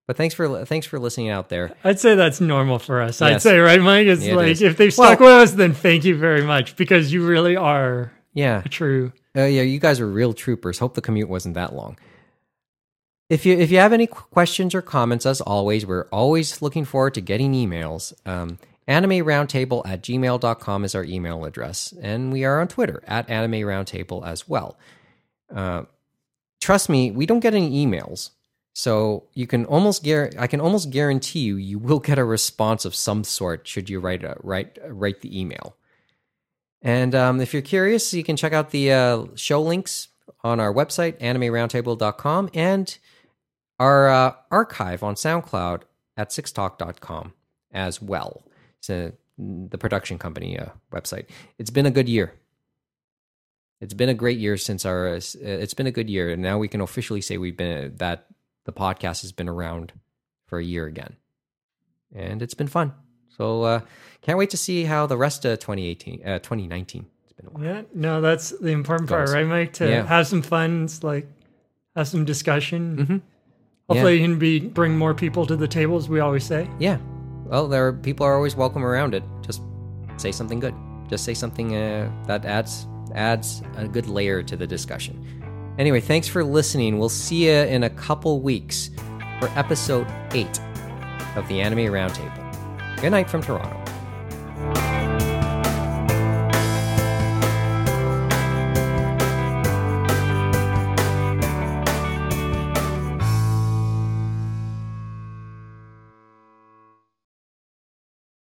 But thanks for thanks for listening out there. I'd say that's normal for us. I'd say, right, Mike? It's Yeah, like is. if they've Well- stuck with us, then thank you very much because you really are Yeah, a true. Uh, yeah, you guys are real troopers. Hope the commute wasn't that long. If you if you have any questions or comments, as always, we're always looking forward to getting emails. Um, anime roundtable at gmail.com is our email address. And we are on Twitter at anime roundtable as well. Uh, trust me, we don't get any emails. So you can almost guar- I can almost guarantee you you will get a response of some sort should you write a, write write the email. And um, if you're curious, you can check out the uh, show links on our website, animeroundtable.com, and our uh, archive on SoundCloud at sixtalk.com as well. A, the production company uh, website. It's been a good year. It's been a great year since our. Uh, it's been a good year, and now we can officially say we've been that the podcast has been around for a year again, and it's been fun. So uh, can't wait to see how the rest of 2018, uh, 2019. It's been a while. Yeah, no, that's the important part, right, Mike? To Yeah. have some fun, like have some discussion. Mhm. Hopefully, you can be bring more people to the table, as we always say. Yeah. Well, there are people are always welcome around it. Just say something good. Just say something uh, that adds adds a good layer to the discussion. Anyway, thanks for listening. We'll see you in a couple weeks for episode eight of the Anime Roundtable. Good night from Toronto.